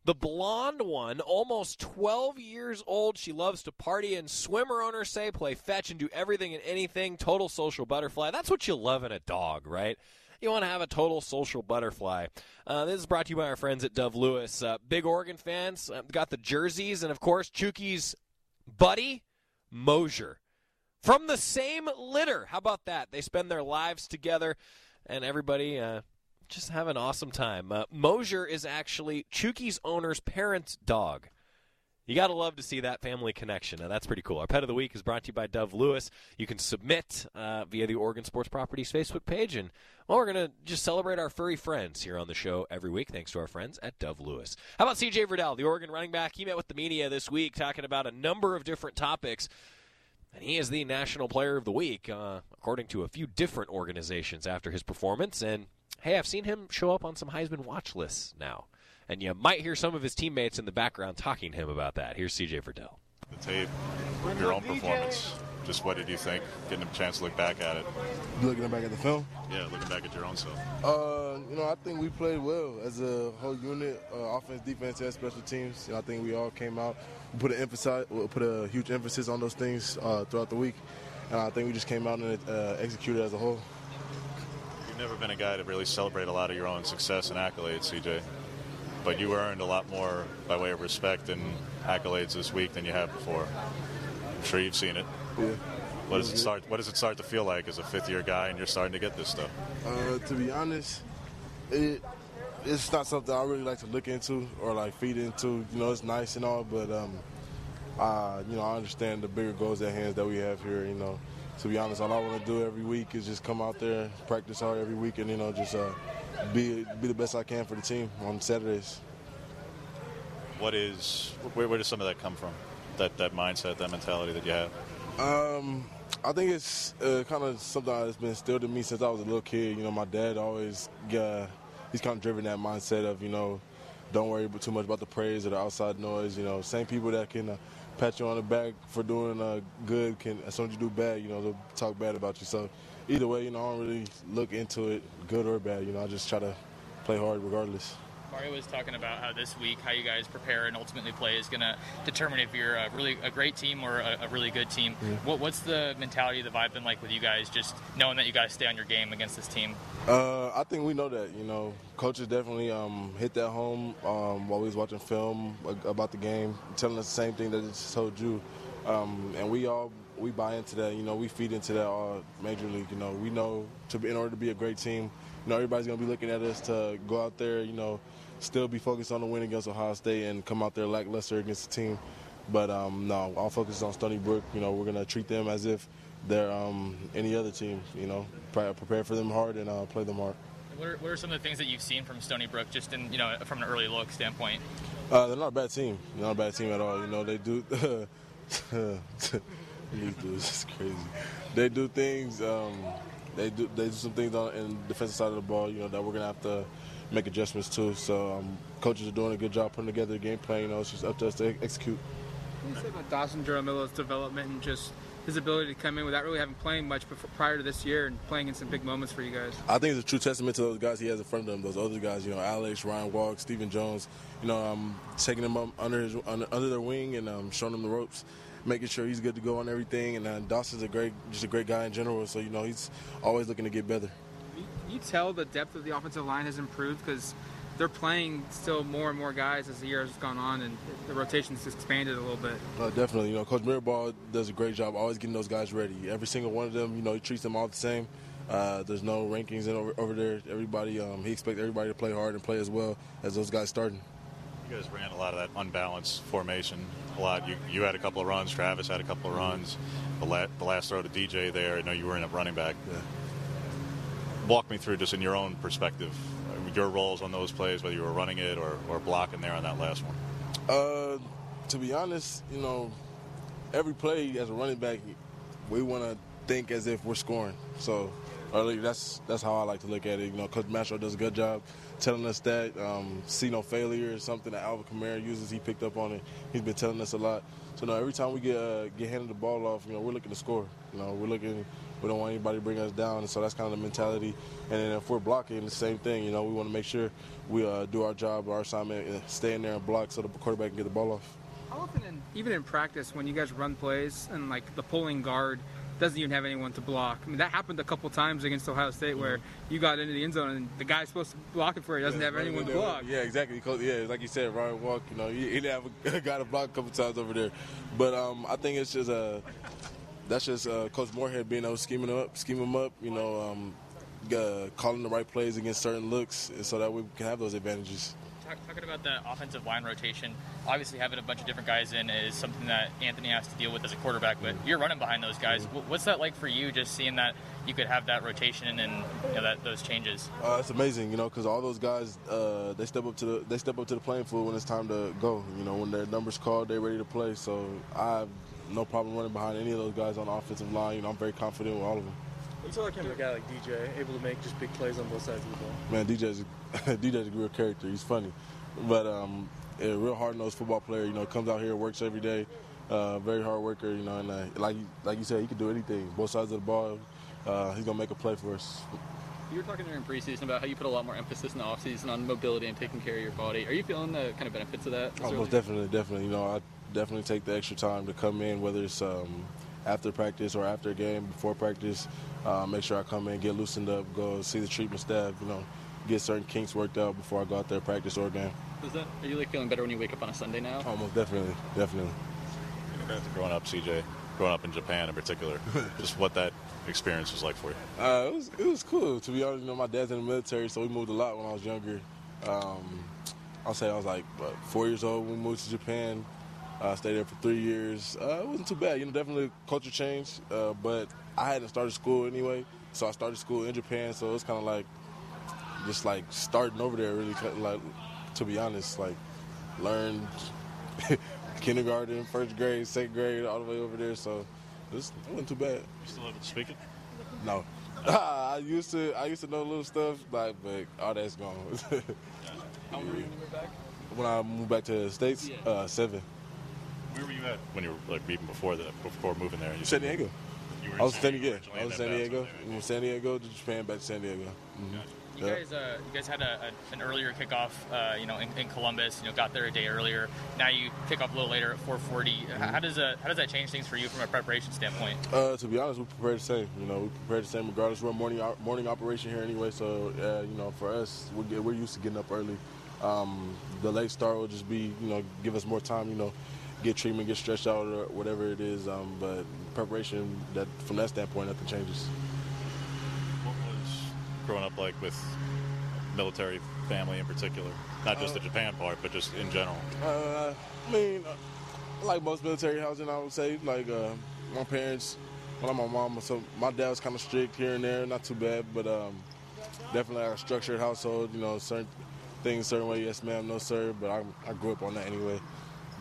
The blonde one, almost 12 years old. She loves to party and swim, her owners say, play fetch and do everything and anything. Total social butterfly. That's what you love in a dog, right? You want to have a total social butterfly. Uh, this is brought to you by our friends at Dove Lewis. Uh, big Oregon fans uh, got the jerseys, and of course, Chuki's buddy, Mosier. From the same litter. How about that? They spend their lives together, and everybody uh, just have an awesome time. Uh, Mosier is actually Chuki's owner's parents' dog. You got to love to see that family connection. Now, that's pretty cool. Our Pet of the Week is brought to you by Dove Lewis. You can submit uh, via the Oregon Sports Properties Facebook page. And, well, we're going to just celebrate our furry friends here on the show every week, thanks to our friends at Dove Lewis. How about CJ Verdell, the Oregon running back? He met with the media this week talking about a number of different topics. And he is the National Player of the Week, uh, according to a few different organizations after his performance. And hey, I've seen him show up on some Heisman watch lists now. And you might hear some of his teammates in the background talking to him about that. Here's CJ Verdell. The tape, your own performance. Just what did you think? Getting a chance to look back at it. Looking back at the film? Yeah, looking back at your own self. Uh, you know, I think we played well as a whole unit, uh, offense, defense, and special teams. You know, I think we all came out, we put an emphasis, put a huge emphasis on those things uh, throughout the week, and I think we just came out and uh, executed as a whole. You've never been a guy to really celebrate a lot of your own success and accolades, CJ. But you earned a lot more by way of respect and accolades this week than you have before. I'm sure you've seen it. Yeah. What does it start? What does it start to feel like as a fifth-year guy, and you're starting to get this stuff? Uh, to be honest, it it's not something I really like to look into or like feed into. You know, it's nice and all, but um, uh, you know, I understand the bigger goals at hand that we have here. You know, to be honest, all I want to do every week is just come out there, practice hard every week, and you know, just uh, be be the best I can for the team on Saturdays. What is? Where, where does some of that come from? That that mindset, that mentality that you have. Um, I think it's uh, kind of something that's been instilled in me since I was a little kid. You know, my dad always, uh, he's kind of driven that mindset of, you know, don't worry too much about the praise or the outside noise. You know, same people that can uh, pat you on the back for doing uh, good can, as soon as you do bad, you know, they'll talk bad about you. So either way, you know, I don't really look into it, good or bad. You know, I just try to play hard regardless. Mario was talking about how this week, how you guys prepare and ultimately play is going to determine if you're a really a great team or a, a really good team. What, what's the mentality, the vibe been like with you guys, just knowing that you guys stay on your game against this team? Uh, I think we know that. You know, coaches definitely um, hit that home um, while we was watching film about the game, telling us the same thing that they just told you, um, and we all we buy into that. You know, we feed into that all major league. You know, we know to be, in order to be a great team, you know, everybody's gonna be looking at us to go out there. You know still be focused on the win against Ohio State and come out there lackluster against the team. But um, no, our focus on Stony Brook. You know, we're going to treat them as if they're um, any other team. You know, prepare for them hard and uh, play them hard. What are, what are some of the things that you've seen from Stony Brook, just in you know from an early look standpoint? Uh, they're not a bad team. They're not a bad team at all. You know, they do. [LAUGHS] These dudes is crazy. They do things. Um, they do. They do some things on in the defensive side of the ball. You know that we're gonna have to make adjustments too. So um, coaches are doing a good job putting together the game plan. You know, it's just up to us to execute. What do you say about Dawson Jaramillo's development and just his ability to come in without really having played much before, prior to this year and playing in some big moments for you guys? I think it's a true testament to those guys he has in front of him. Those other guys, you know, Alex, Ryan Walk, Stephen Jones. You know, um, taking them up under his under, under their wing and um, showing them the ropes making sure he's good to go on everything. And uh, Dawson's a great, just a great guy in general. So you know, he's always looking to get better. Can you tell the depth of the offensive line has improved because they're playing still more and more guys as the year has gone on, and the rotation's expanded a little bit. Uh, definitely, you know, Coach Mirabal does a great job always getting those guys ready. Every single one of them, you know, he treats them all the same. Uh, there's no rankings in over, over there. Everybody, um, he expects everybody to play hard and play as well as those guys starting. You guys ran a lot of that unbalanced formation. A lot. You, you had a couple of runs. Travis had a couple of runs. The, la- the last throw to DJ there. I know you were in a running back. Yeah. Walk me through just in your own perspective, your roles on those plays, whether you were running it or, or blocking there on that last one. Uh, to be honest, you know, every play as a running back, we want to think as if we're scoring. So, early, that's that's how I like to look at it. You know, Coach Mastro does a good job telling us that. Um, see no failure is something that Alvin Kamara uses. He picked up on it. He's been telling us a lot. So, no, every time we get uh, get handed the ball off, you know, we're looking to score. You know, we're looking. We don't want anybody to bring us down, and so that's kind of the mentality. And then if we're blocking, the same thing. You know, we want to make sure we uh, do our job, our assignment, and stay in there and block so the quarterback can get the ball off. How often, in, even in practice, when you guys run plays and like the pulling guard doesn't even have anyone to block? I mean, that happened a couple times against Ohio State where you got into the end zone and the guy supposed to block it for you doesn't Yeah, have anyone to block. Yeah, exactly. Yeah, like you said, Ryan Walk. You know, he, he didn't have a [LAUGHS] guy to block a couple times over there, but um, I think it's just uh, that's just uh, Coach Moorhead being able to scheme him up, scheme him up. You know, um, uh, calling the right plays against certain looks, so that we can have those advantages. Talk, talking about the offensive line rotation, obviously having a bunch of different guys in is something that Anthony has to deal with as a quarterback. But you're running behind those guys. Wh- What's that like for you? Just seeing that you could have that rotation and you know, that those changes. Uh, it's amazing, you know, because all those guys uh, they step up to the they step up to the playing field when it's time to go. You know, when their numbers called, they're ready to play. So I have no problem running behind any of those guys on the offensive line. You know, I'm very confident with all of them. You saw like him, a guy like DJ, able to make just big plays on both sides of the ball. Man, DJ's a, [LAUGHS] DJ's a real character. He's funny, but um, a real hard nosed football player. You know, comes out here, works every day. Uh, very hard worker. You know, and uh, like like you said, he can do anything. Both sides of the ball. Uh, he's gonna make a play for us. You were talking during preseason about how you put a lot more emphasis in the offseason on mobility and taking care of your body. Are you feeling the kind of benefits of that? this Oh, most definitely, definitely. You know, I definitely take the extra time to come in, whether it's um, after practice or after a game, before practice. Uh, make sure I come in, get loosened up, go see the treatment staff. You know, get certain kinks worked out before I go out there practice or game. Is that, are you like feeling better when you wake up on a Sunday now? Almost definitely, definitely. Growing up, CJ, growing up in Japan in particular, [LAUGHS] just what that experience was like for you. Uh, it was it was cool to be honest. You know, my dad's in the military, so we moved a lot when I was younger. Um, I'll say I was like what, four years old when we moved to Japan. I stayed there for three years. Uh, it wasn't too bad. You know, definitely culture change, uh, but I hadn't started school anyway, so I started school in Japan. So it's kind of like just like starting over there. Really, like to be honest, like learned [LAUGHS] kindergarten, first grade, second grade, all the way over there. So it, was, it wasn't too bad. You still able to speak it? No. [LAUGHS] I used to I used to know little stuff, like but all that's gone. [LAUGHS] How old were you when you moved back? when I moved back to the States, Yeah. uh, seven. Where were you at when you were like even before that, before moving there? You San Diego. You were I was in San San Diego. originally I was then San bounced Diego. From San Diego to Japan, back to San Diego. Mhm. You Yeah. guys, uh, you guys had a, a, an earlier kickoff, uh, you know, in, in Columbus. You know, got there a day earlier. Now you kick off a little later at 4:40. H- How does uh, how does that change things for you from a preparation standpoint? Uh, to be honest, we prepared the same. You know, we prepared the same regardless. We're a morning morning operation here anyway, so uh, you know, for us, we're, get, we're used to getting up early. Um, the late start will just be, you know, give us more time. You know, get treatment, get stretched out, or whatever it is. Um, but preparation, that from that standpoint, nothing changes. What was growing up like with military family in particular? Not just the Japan part, but just in general. Uh, I mean, uh, like most military housing, I would say, like uh, my parents, well, my mom, so my dad was kind of strict here and there, not too bad, but um, definitely like a structured household. You know, certain things certain way, yes ma'am, no sir. But I, I grew up on that anyway.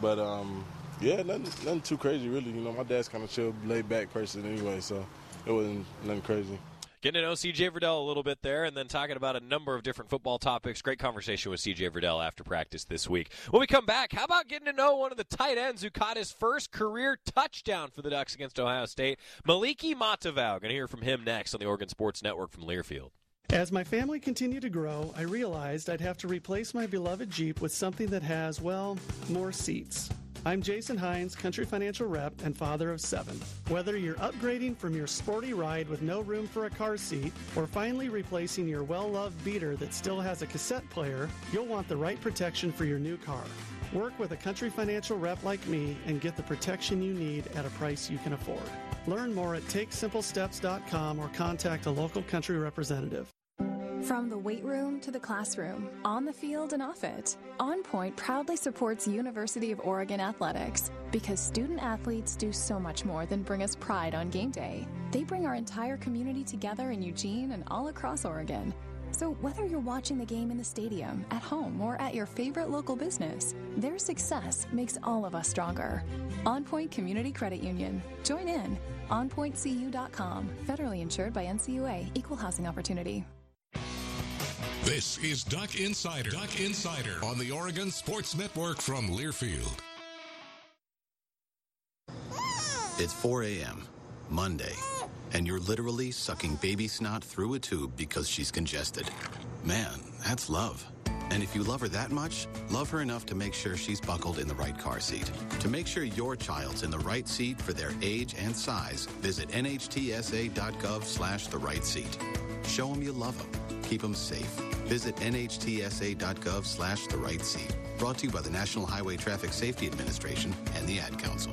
But um, yeah, nothing, nothing too crazy really. You know, my dad's kind of chill, laid back person anyway, so it wasn't nothing crazy. Getting to know CJ Verdell a little bit there and then talking about a number of different football topics. Great conversation with CJ Verdell after practice this week. When we come back, how about getting to know one of the tight ends who caught his first career touchdown for the Ducks against Ohio State? Moliki Matavao. Going to hear from him next on the Oregon Sports Network from Learfield. As my family continued to grow, I realized I'd have to replace my beloved Jeep with something that has, well, more seats. I'm Jason Hines, Country Financial Rep and father of seven. Whether you're upgrading from your sporty ride with no room for a car seat or finally replacing your well loved beater that still has a cassette player, you'll want the right protection for your new car. Work with a Country Financial Rep like me and get the protection you need at a price you can afford. Learn more at takesimplesteps.com or contact a local country representative. From the weight room to the classroom, on the field and off it, On Point proudly supports University of Oregon athletics because student athletes do so much more than bring us pride on game day. They bring our entire community together in Eugene and all across Oregon. So, whether you're watching the game in the stadium, at home, or at your favorite local business, their success makes all of us stronger. On Point Community Credit Union. Join in. OnPointCU.com. Federally insured by NCUA. Equal housing opportunity. This is Duck Insider. Duck Insider on the Oregon Sports Network from Learfield. It's 4 a.m., Monday, and you're literally sucking baby snot through a tube because she's congested. Man, that's love. And if you love her that much, love her enough to make sure she's buckled in the right car seat. To make sure your child's in the right seat for their age and size, visit nhtsa.gov slash the right seat. Show them you love them. Keep them safe. Visit nhtsa.gov slash the right seat. Brought to you by the National Highway Traffic Safety Administration and the Ad Council.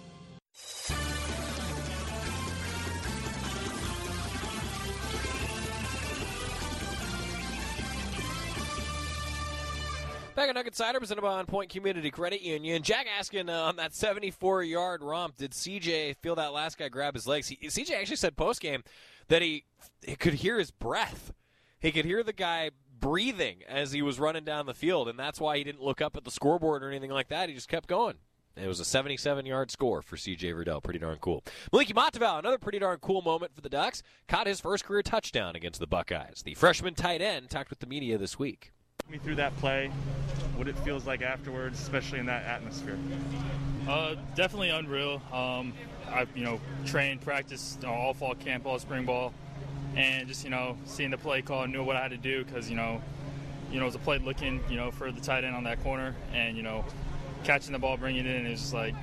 Back Duck Insider, presented by On Point Community Credit Union. Jack asking uh, on that 74 yard romp, did CJ feel that last guy grab his legs? He, CJ actually said post game that he, he could hear his breath. He could hear the guy breathing as he was running down the field, and that's why he didn't look up at the scoreboard or anything like that. He just kept going. It was a 77 yard score for CJ Verdell. Pretty darn cool. Moliki Matavao, another pretty darn cool moment for the Ducks, caught his first career touchdown against the Buckeyes. The freshman tight end talked with the media this week. Me through that play, what it feels like afterwards, especially in that atmosphere. Uh, definitely unreal. Um, I've you know trained, practiced all fall camp, all spring ball, and just you know seeing the play call, knew what I had to do because you know, you know it was a play looking you know for the tight end on that corner, and you know catching the ball, bringing it in, is just like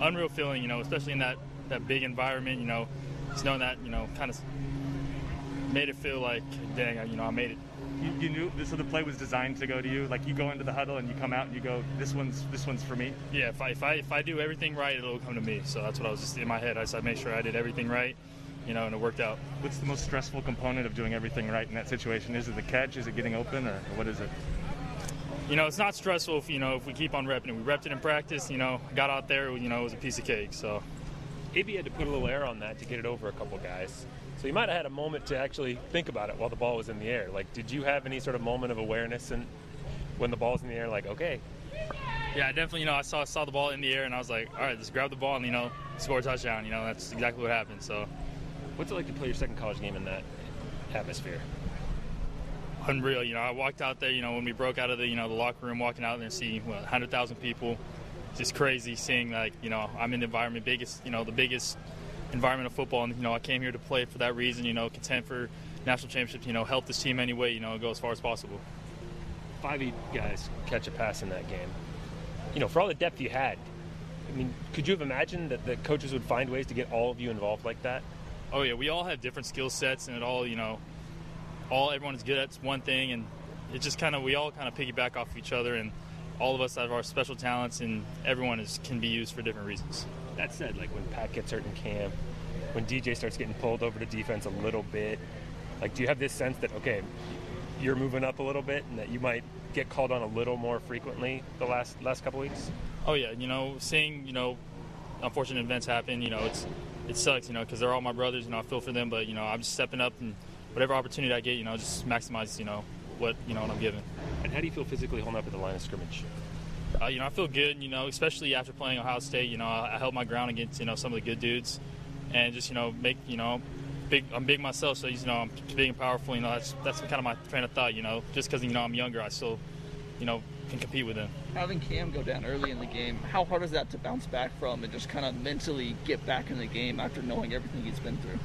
unreal feeling. You know, especially in that that big environment. You know, just knowing that you know kind of made it feel like dang, you know I made it. You, you knew this so the play was designed to go to you. Like you go into the huddle and you come out and you go, this one's this one's for me. Yeah, if I, if I if I do everything right, it'll come to me. So that's what I was just in my head. I said, make sure I did everything right, you know, and it worked out. What's the most stressful component of doing everything right in that situation? Is it the catch? Is it getting open, or what is it? You know, it's not stressful if you know if we keep on repping it. We repped it in practice. You know, got out there. You know, it was a piece of cake. So. AB had to put a little air on that to get it over a couple guys. So you might have had a moment to actually think about it while the ball was in the air. Like, did you have any sort of moment of awareness and when the ball's in the air, like, okay, Yeah, definitely. You know, I saw saw the ball in the air, and I was like, all right, let's grab the ball and you know score a touchdown. You know, that's exactly what happened. So. what's it like to play your second college game in that atmosphere? unreal. You know, I walked out there. You know, when we broke out of the you know the locker room, walking out there and seeing what, 100,000 people, just crazy. Seeing like you know I'm in the environment, biggest you know the biggest environment of football, and you know I came here to play for that reason. You know, contend for national championships. You know, help this team any way. You know, go as far as possible. Five guys catch a pass in that game. You know, for all the depth you had, I mean, could you have imagined that the coaches would find ways to get all of you involved like that? Oh yeah, we all have different skill sets, and it all you know, all everyone is good at one thing, and it just kind of we all kind of piggyback off of each other, and all of us have our special talents, and everyone is can be used for different reasons. That said, like when Pat gets hurt in camp, when DJ starts getting pulled over to defense a little bit, like do you have this sense that okay, you're moving up a little bit and that you might get called on a little more frequently the last last couple weeks? Oh yeah, you know, seeing you know, unfortunate events happen. You know, it's it sucks. You know, because they're all my brothers. You know, I feel for them, but you know, I'm just stepping up and whatever opportunity I get, you know, just maximize. You know, what you know what I'm given. And how do you feel physically holding up at the line of scrimmage? Uh, you know, I feel good. You know, especially after playing Ohio State. You know, I, I held my ground against you know some of the good dudes, and just you know make you know. Big, I'm big myself, so you know I'm big and powerful. You know that's that's kind of my train of thought. You know, just because you know I'm younger, I still, you know, can compete with them. Having Cam go down early in the game, how hard is that to bounce back from and just kind of mentally get back in the game after knowing everything he's been through?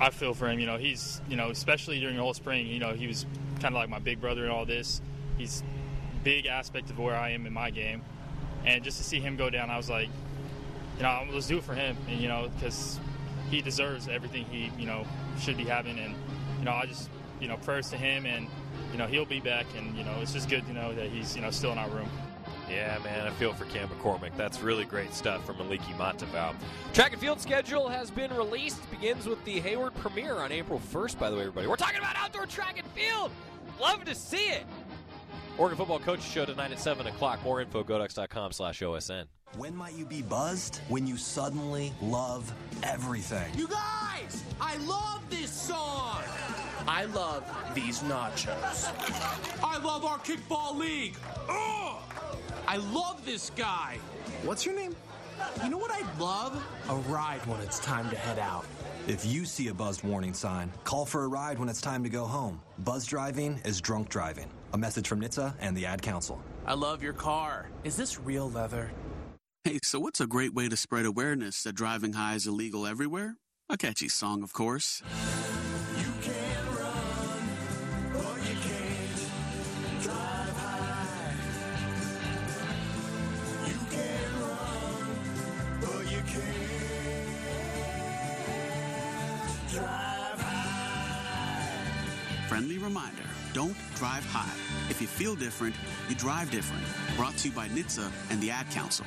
I feel for him. You know, he's you know, especially during the whole spring. You know, he was kind of like my big brother in all this. He's big aspect of where I am in my game, and just to see him go down, I was like, you know, let's do it for him. And you know, because he deserves everything he you know should be having, and you know, I just you know, prayers to him, and you know, he'll be back, and you know, it's just good to know that he's you know still in our room. Yeah, man, I feel for Cam McCormick. That's really great stuff from Moliki Matavao. Track and field schedule has been released. Begins with the Hayward premiere on April 1st, by the way, everybody. We're talking about outdoor track and field. Love to see it. Oregon Football Coaches Show tonight at 7 o'clock. More info, goducks.com slash OSN. When might you be buzzed? When you suddenly love everything. You guys, I love this song. I love these nachos. I love our kickball league. Ugh! I love this guy. What's your name? You know what I'd love? A ride when it's time to head out. If you see a buzzed warning sign, call for a ride when it's time to go home. Buzz driving is drunk driving. A message from NHTSA and the Ad Council. I love your car. Is this real leather? Hey, so what's a great way to spread awareness that driving high is illegal everywhere? A catchy song, of course. You can't run, but you can't drive high. You can't run, but you can't drive high. Friendly reminder don't drive high. If you feel different, you drive different. Brought to you by NHTSA and the Ad Council.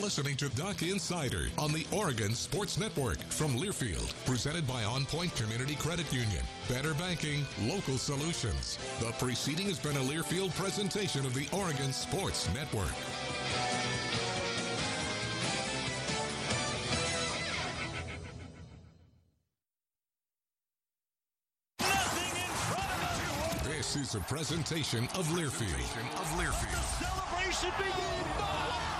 Listening to Duck Insider on the Oregon Sports Network from Learfield, presented by On Point Community Credit Union. Better banking, local solutions. The preceding has been a Learfield presentation of the Oregon Sports Network. This is a presentation of Learfield. Of Learfield. Celebration begins.